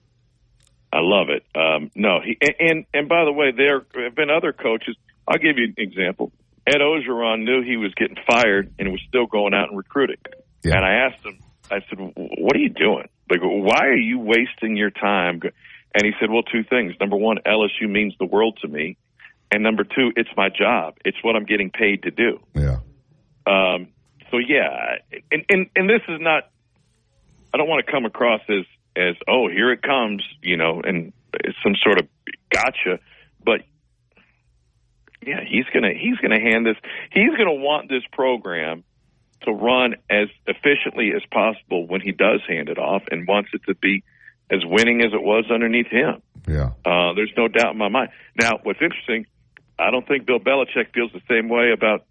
I love it. Um, no, he and and by the way, there have been other coaches. I'll give you an example. Ed Orgeron knew he was getting fired and was still going out and recruiting. Yeah. And I asked him, I said, "What are you doing? Like, why are you wasting your time?" And he said, "Well, two things. Number one, LSU means the world to me, and number two, it's my job. It's what I'm getting paid to do." Yeah. Um, so yeah, and, and and this is not. I don't want to come across as as oh here it comes, you know, and some sort of gotcha. But yeah, he's gonna he's gonna hand this. He's gonna want this program to run as efficiently as possible when he does hand it off, and wants it to be as winning as it was underneath him. Yeah. Uh, there's no doubt in my mind. Now, what's interesting, I don't think Bill Belichick feels the same way about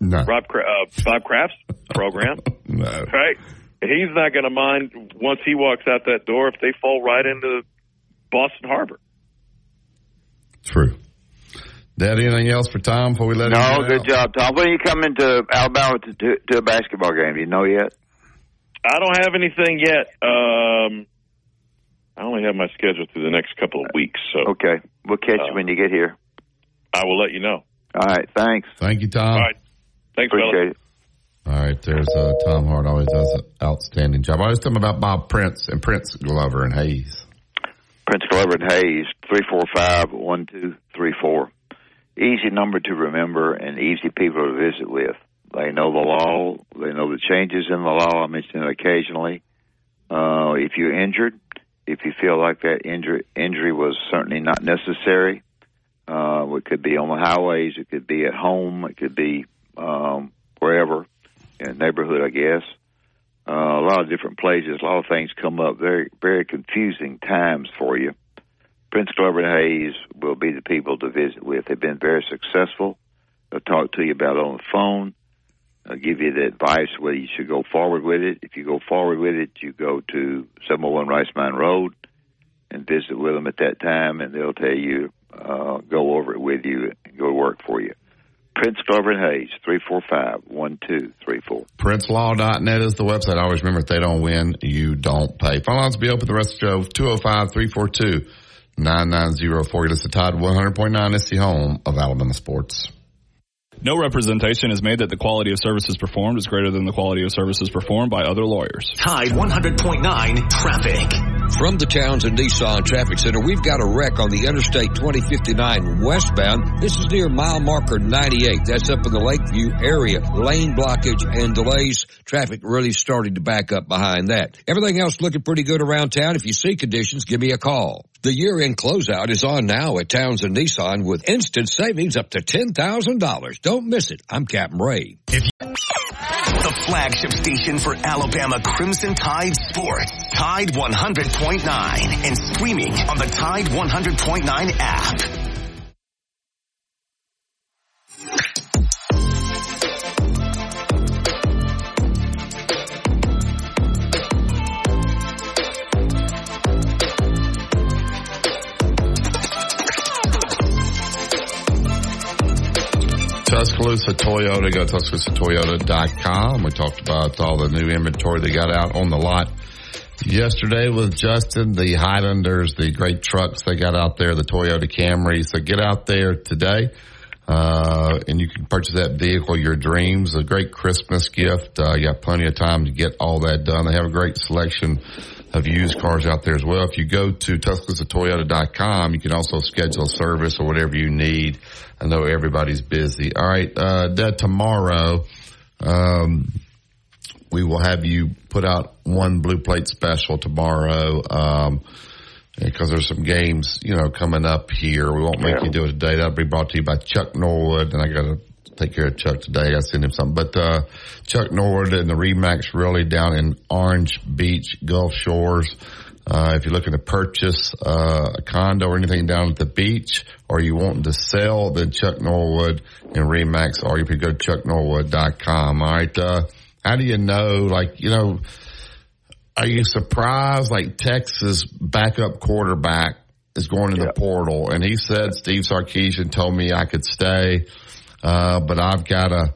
no. Rob uh, Bob Kraft's program. no. Right? He's not going to mind once he walks out that door if they fall right into Boston Harbor. True. Dad, anything else for Tom before we let no, him No, good out? job, Tom. When are you coming to Alabama to, to, to a basketball game? Do you know yet? I don't have anything yet. Um, I only have my schedule through the next couple of weeks. So okay, we'll catch uh, you when you get here. I will let you know. All right, thanks. Thank you, Tom. All right, thanks, Appreciate fellas. it. All right, there's uh, Tom Hart. Always does an outstanding job. I always tell him about Bob Prince and Prince Glover and Hayes. Prince Glover and Hayes, three four five one two three four. Easy number to remember and easy people to visit with. They know the law. They know the changes in the law. I mention it occasionally. Uh, if you're injured, if you feel like that injury injury was certainly not necessary, uh, it could be on the highways, it could be at home, it could be um, wherever neighborhood, I guess. Uh, a lot of different places, a lot of things come up. Very, very confusing times for you. Prince Glover and Hayes will be the people to visit with. They've been very successful. They'll talk to you about it on the phone. They'll give you the advice whether you should go forward with it. If you go forward with it, you go to 701 Rice Mine Road and visit with them at that time, and they'll tell you, uh, go over it with you and go to work for you. Prince Glover and Hayes, 345-1234. PrinceLaw.net is the website. I always remember if they don't win, you don't pay. Phone lines will be open the rest of the show, 205-342-9904. Listen to Todd 100.9. It's the home of Alabama sports. No representation is made that the quality of services performed is greater than the quality of services performed by other lawyers. Tide 100.9 traffic. From the Townsend Nissan Traffic Center, we've got a wreck on the Interstate 2059 westbound. This is near mile marker 98. That's up in the Lakeview area. Lane blockage and delays. Traffic really starting to back up behind that. Everything else looking pretty good around town. If you see conditions, give me a call. The year-end closeout is on now at Townsend Nissan with instant savings up to $10,000. Don't miss it. I'm Captain Ray. The flagship station for Alabama Crimson Tide Sports. Tide 100.9 and streaming on the Tide 100.9 app. Tuscaloosa Toyota. Go to TuscaloosaToyota.com. We talked about all the new inventory they got out on the lot yesterday with Justin, the Highlanders, the great trucks they got out there, the Toyota Camry. So get out there today. Uh, and you can purchase that vehicle, your dreams, a great Christmas gift. Uh, you got plenty of time to get all that done. They have a great selection of used cars out there as well. If you go to TuscaloosaToyota.com, you can also schedule a service or whatever you need. I know everybody's busy. All right, uh, that tomorrow, um, we will have you put out one blue plate special tomorrow. Um, because there's some games, you know, coming up here. We won't make Yeah. you do it today. That'll be brought to you by Chuck Norwood, and I got to take care of Chuck today. I got to send him something. But uh, Chuck Norwood and the RE/MAX really down in Orange Beach, Gulf Shores. Uh, if you're looking to purchase uh, a condo or anything down at the beach, or you wanting to sell, then Chuck Norwood and RE/MAX, or you can go to chucknorwood.com. All right. Uh, how do you know? Like, you know, are you surprised like Texas backup quarterback is going in the portal and he said Steve Sarkisian told me I could stay uh but I've got to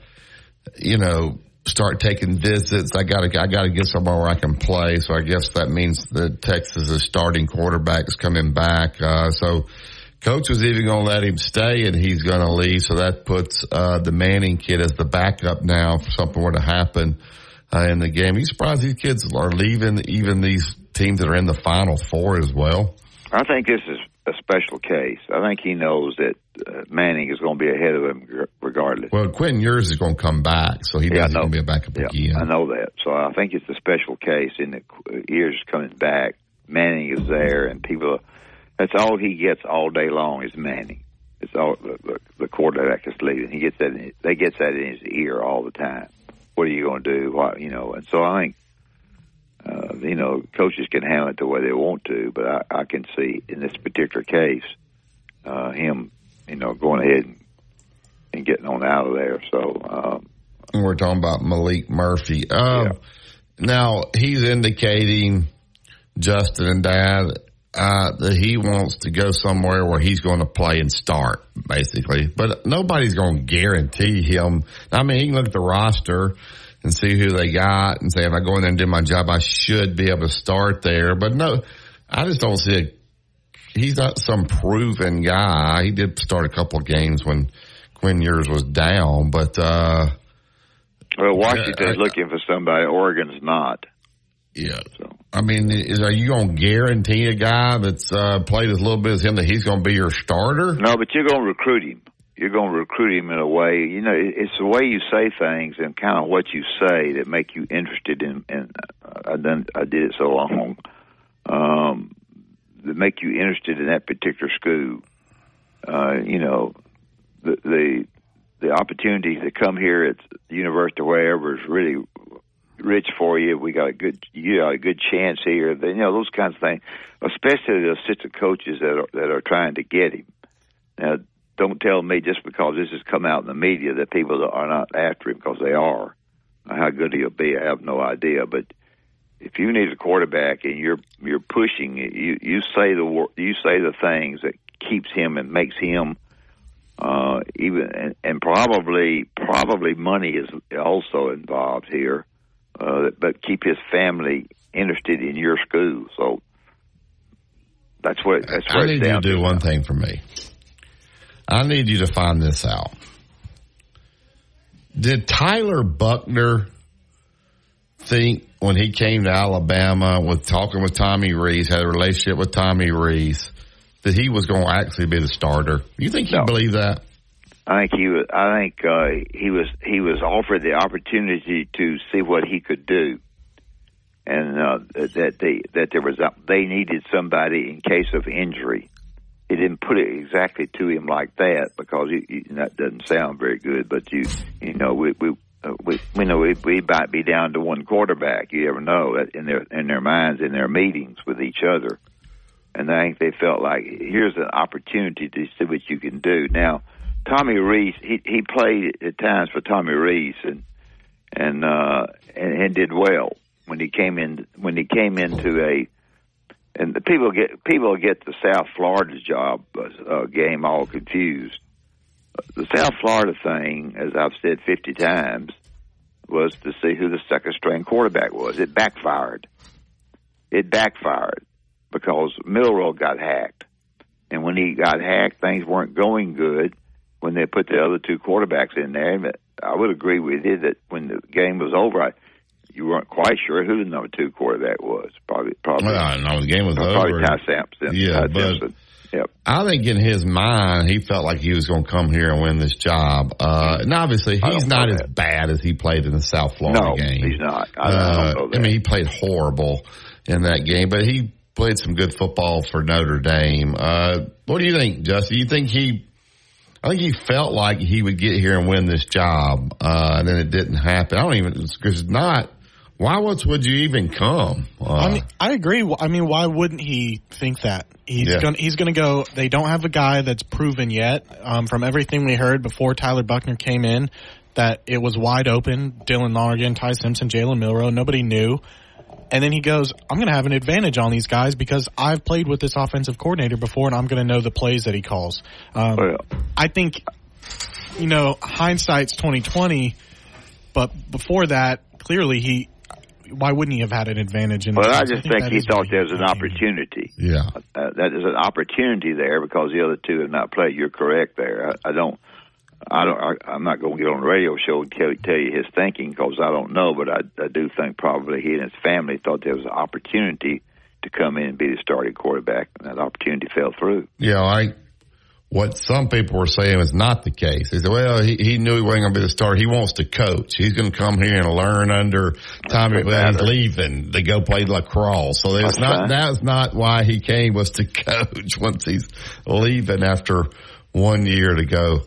you know start taking visits I got to I got to get somewhere where I can play so I guess that means that Texas' is starting quarterback is coming back uh so coach was even going to let him stay and he's going to leave so that puts uh the Manning kid as the backup now if something were to happen uh, in the game. You surprised these kids are leaving even these teams that are in the final four as well? I think this is a special case. I think he knows that uh, Manning is going to be ahead of him gr- regardless. Well, Quinn Ewers is going to come back, so he Yeah, he's going to be a backup Yeah, again. I know that. So I think it's a special case in the qu- years coming back. Manning is there, and people. That's all he gets all day long is Manning. It's all the, the, the quarterback is leaving. He gets that. In, they gets that in his ear all the time. What are you going to do? What you know? And so I think uh, you know, coaches can handle it the way they want to, but I, I can see in this particular case, uh, him, you know, going ahead and, and getting on out of there. So, um, and we're talking about Maalik Murphy. Um, yeah. Now he's indicating Justin and Dad uh, that he wants to go somewhere where he's going to play and start, basically. But nobody's going to guarantee him. I mean, he can look at the roster and see who they got and say, if I go in there and do my job, I should be able to start there. But no, I just don't see a, he's not some proven guy. He did start a couple of games when Quinn Ewers was down, but, uh, well, Washington's looking for somebody. Oregon's not. Yeah. So. I mean, is are you going to guarantee a guy that's uh, played as little bit as him that he's going to be your starter? No, but you're going to recruit him. You're going to recruit him in a way. You know, it's the way you say things and kind of what you say that make you interested in. And uh, I done, I did it so long. Um, that make you interested in that particular school. Uh, you know, the the the opportunities that come here at the university or wherever is really rich for you. We got a good, you got a good chance here. You know those kinds of things, especially the assistant coaches that are that are trying to get him. Now, don't tell me just because this has come out in the media that people are not after him because they are. How good he'll be, I have no idea. But if you need a quarterback and you're you're pushing, you you say the you say the things that keeps him and makes him uh, even and, and probably probably money is also involved here, uh, but keep his family interested in your school. So that's what that's what I need you to do one thing for me. I need you to find this out. Did Tyler Buchner think when he came to Alabama with talking with Tommy Rees, had a relationship with Tommy Rees, that he was going to actually be the starter. You think he no. believed that? I think he was. I think uh, he was. He was offered the opportunity to see what he could do, and uh, that they that there was a, they needed somebody in case of injury. He didn't put it exactly to him like that because he, he, that doesn't sound very good. But you, you know, we we uh, we, we know we, we might be down to one quarterback. You never know in their in their minds in their meetings with each other and I think they felt like here's an opportunity to see what you can do. Now, Tommy Rees, he he played at times for Tommy Rees and and uh, and, and did well when he came in when he came into a and the people get people get the South Florida job uh, game all confused. The South Florida thing, as I've said fifty times, was to see who the second string quarterback was. It backfired. It backfired because Milroe got hacked. And when he got hacked, things weren't going good when they put the other two quarterbacks in there. I would agree with you that when the game was over, I, you weren't quite sure who the number two quarterback was. Probably, probably. Well, no, the game was probably over. Ty Simpson. Yeah, Ty but. Yep. I think in his mind, he felt like he was going to come here and win this job. Uh, and obviously, he's not as bad as he played in the South Florida no, game. he's not. I, uh, I, don't know that. I mean, he played horrible in that game, but he played some good football for Notre Dame. Uh, what do you think, Justin? You think he? I think he felt like he would get here and win this job, uh, and then it didn't happen. I don't even because it's not. Why else would you even come? Uh, I mean, I agree. I mean, why wouldn't he think that? He's Yeah. going. He's going to go. They don't have a guy that's proven yet. Um, from everything we heard before Tyler Buchner came in, that it was wide open. Dylan Lonergan, Ty Simpson, Jalen Milroe. Nobody knew. And then he goes, I'm going to have an advantage on these guys because I've played with this offensive coordinator before and I'm going to know the plays that he calls. Um, I think, you know, hindsight's 2020, but before that, clearly he, why wouldn't he have had an advantage? In Well, this? I just think, that he thought there was an opportunity. Yeah. Uh, that is an opportunity there because the other two have not played. You're correct there. I, I don't. I don't. I, I'm not going to get on the radio show and tell, tell you his thinking because I don't know. But I, I do think probably he and his family thought there was an opportunity to come in and be the starting quarterback, and that opportunity fell through. Yeah, I. What some people were saying was not the case. They said, "Well, he, he knew he wasn't going to be the starter. He wants to coach. He's going to come here and learn under Tommy. Well, he's leaving to go play lacrosse. So that's not that's not why he came was to coach. Once he's leaving after one year to go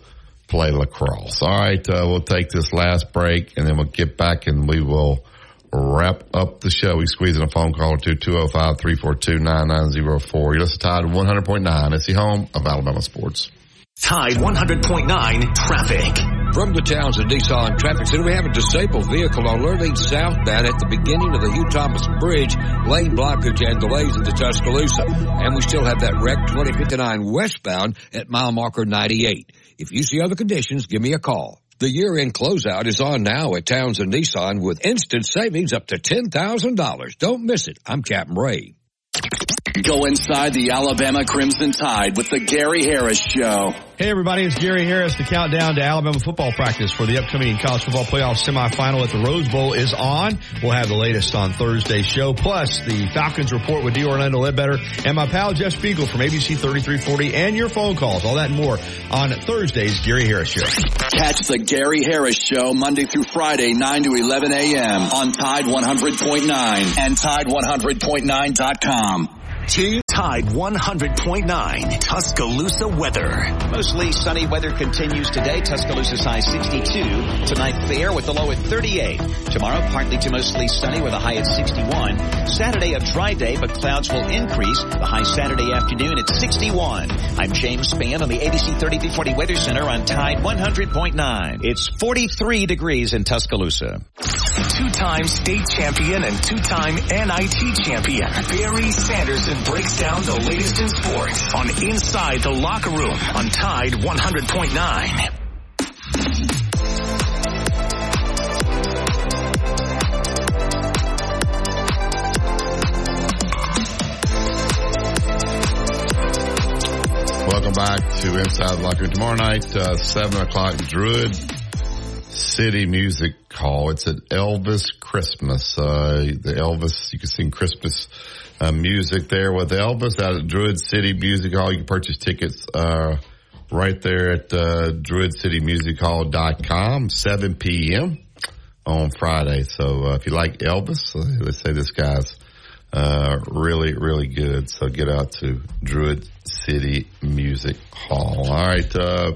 play lacrosse. All right, uh, we'll take this last break and then we'll get back and we will wrap up the show. We squeeze in a phone call or two, 205-342-9904. You're listening to Tide 100.9. It's the home of Alabama sports. Tide 100.9 traffic. From the Townsend Nissan Traffic Center, we have a disabled vehicle on Lurleen southbound at the beginning of the Hugh Thomas Bridge, lane blockage and delays into Tuscaloosa. And we still have that wreck 2059 westbound at mile marker 98. If you see other conditions, give me a call. The year-end closeout is on now at Towns Townsend Nissan with instant savings up to $10,000. Don't miss it. I'm Captain Ray. Go inside the Alabama Crimson Tide with the Gary Harris Show. Hey everybody, it's Gary Harris. The countdown to Alabama football practice for the upcoming college football playoff semifinal at the Rose Bowl is on. We'll have the latest on Thursday's show, plus the Falcons report with D. Orlando Ledbetter and my pal Jeff Spiegel from ABC 3340 and your phone calls. All that and more on Thursday's Gary Harris Show. Catch the Gary Harris Show Monday through Friday, 9 to 11 a.m. on Tide 100.9 and Tide100.9.com. Tide 100.9 Tuscaloosa weather. Mostly sunny weather continues today. Tuscaloosa's high 62. Tonight fair with the low at 38. Tomorrow partly to mostly sunny with a high at 61. Saturday a dry day, but clouds will increase. The high Saturday afternoon at 61. I'm James Spann on the ABC 3340 Weather Center on Tide 100.9. It's 43 degrees in Tuscaloosa. Two-time state champion and two-time NIT champion Barry Sanderson breaks down the latest in sports on Inside the Locker Room on Tide 100.9. Welcome back to Inside the Locker. Tomorrow night, uh, 7 o'clock, Druid City Music Hall. It's at Elvis Christmas. Uh, the Elvis, you can sing Christmas uh, music there with Elvis out at Druid City Music Hall. You can purchase tickets uh, right there at uh, druidcitymusichall.com, 7 p.m. on Friday. So uh, if you like Elvis, uh, let's say this guy's uh, really, really good. So get out to Druid City Music Hall. All right. Uh,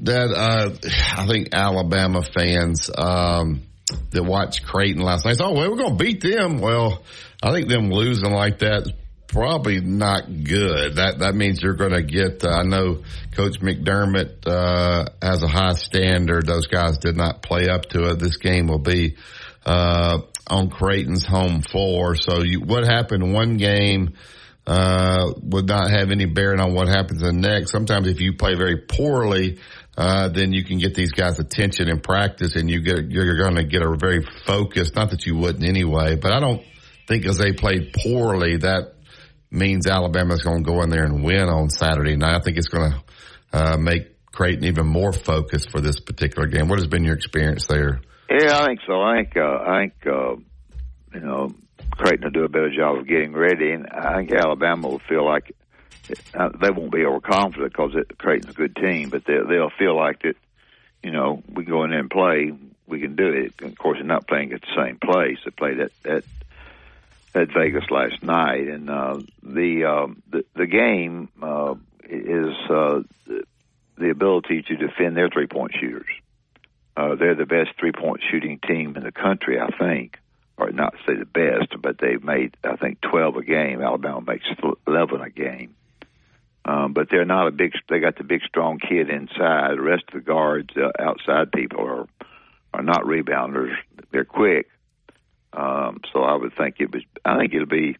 that, I think Alabama fans, um, that watched Creighton last night. Oh, well, we're going to beat them. Well, I think them losing like that probably not good. That, that means you're going to get, uh, I know Coach McDermott, uh, has a high standard. Those guys did not play up to it. This game will be, uh, on Creighton's home floor. So you, what happened one game, uh, would not have any bearing on what happens the next. Sometimes if you play very poorly, uh, then you can get these guys' attention in practice and you get, you're going to get a very focused, not that you wouldn't anyway, but I don't think as they played poorly, that means Alabama's going to go in there and win on Saturday night. I think it's going to, uh, make Creighton even more focused for this particular game. What has been your experience there? Yeah, I think so. I think, uh, I think, uh, you know, Creighton will do a better job of getting ready, and I think Alabama will feel like uh, they won't be overconfident because Creighton's a good team, but they, they'll feel like that. You know, we go in there and play. We can do it. Of course, they're not playing at the same place. They played at at, at Vegas last night, and uh, the um, the the game uh, is uh, the ability to defend their three point shooters. Uh, they're the best three point shooting team in the country, I think or not say the best, but they've made I think twelve a game. Alabama makes eleven a game. Um, but they're not a big. They got the big, strong kid inside. The rest of the guards, uh, outside people, are are not rebounders. They're quick. Um, so I would think it was. I think it'll be.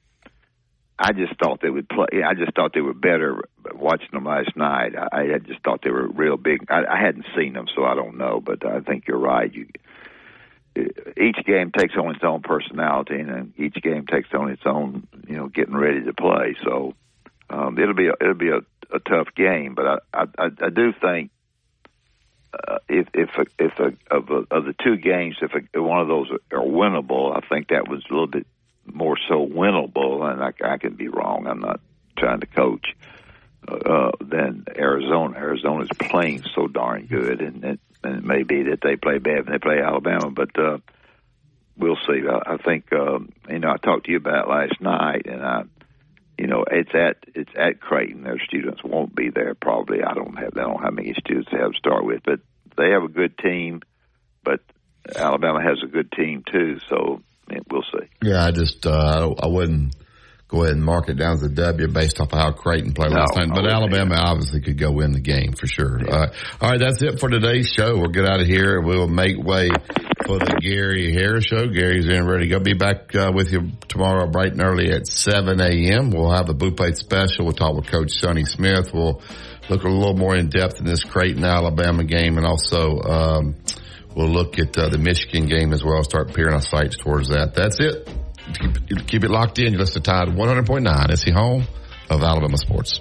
I just thought they would play. I just thought they were better watching them last night. I, I just thought they were real big. I, I hadn't seen them, so I don't know. But I think you're right. You each game takes on its own personality, and each game takes on its own, you know, getting ready to play. So um, it'll be a, it'll be a, a tough game, but I I, I do think uh, if if if a, of, a, of the two games, if a, one of those are winnable, I think that was a little bit more so winnable, and I, I can be wrong. I'm not trying to coach. Uh, than Arizona. Arizona's playing so darn good, and it, and it may be that they play bad when they play Alabama, but uh, we'll see. I, I think um, you know I talked to you about it last night, and I, you know, it's at it's at Creighton. Their students won't be there probably. I don't have I don't know how many students they have to start with, but they have a good team. But Alabama has a good team too, so we'll see. Yeah, I just uh, I wouldn't go ahead and mark it down as a W based off of how Creighton played last No, night. But wouldn't Alabama obviously could go win the game for sure. Uh, all right, that's it for today's show. We'll get out of here. And we'll make way for the Gary Harris show. Gary's in ready to go. Be back uh, with you tomorrow bright and early at 7 a.m. We'll have a Boopate special. We'll talk with Coach Sonny Smith. We'll look a little more in depth in this Creighton Alabama game and also um, we'll look at uh, the Michigan game as well. Start peering our sights towards that. That's it. Keep, keep it locked in. You listen to Tide 100.9. It's the home of Alabama sports.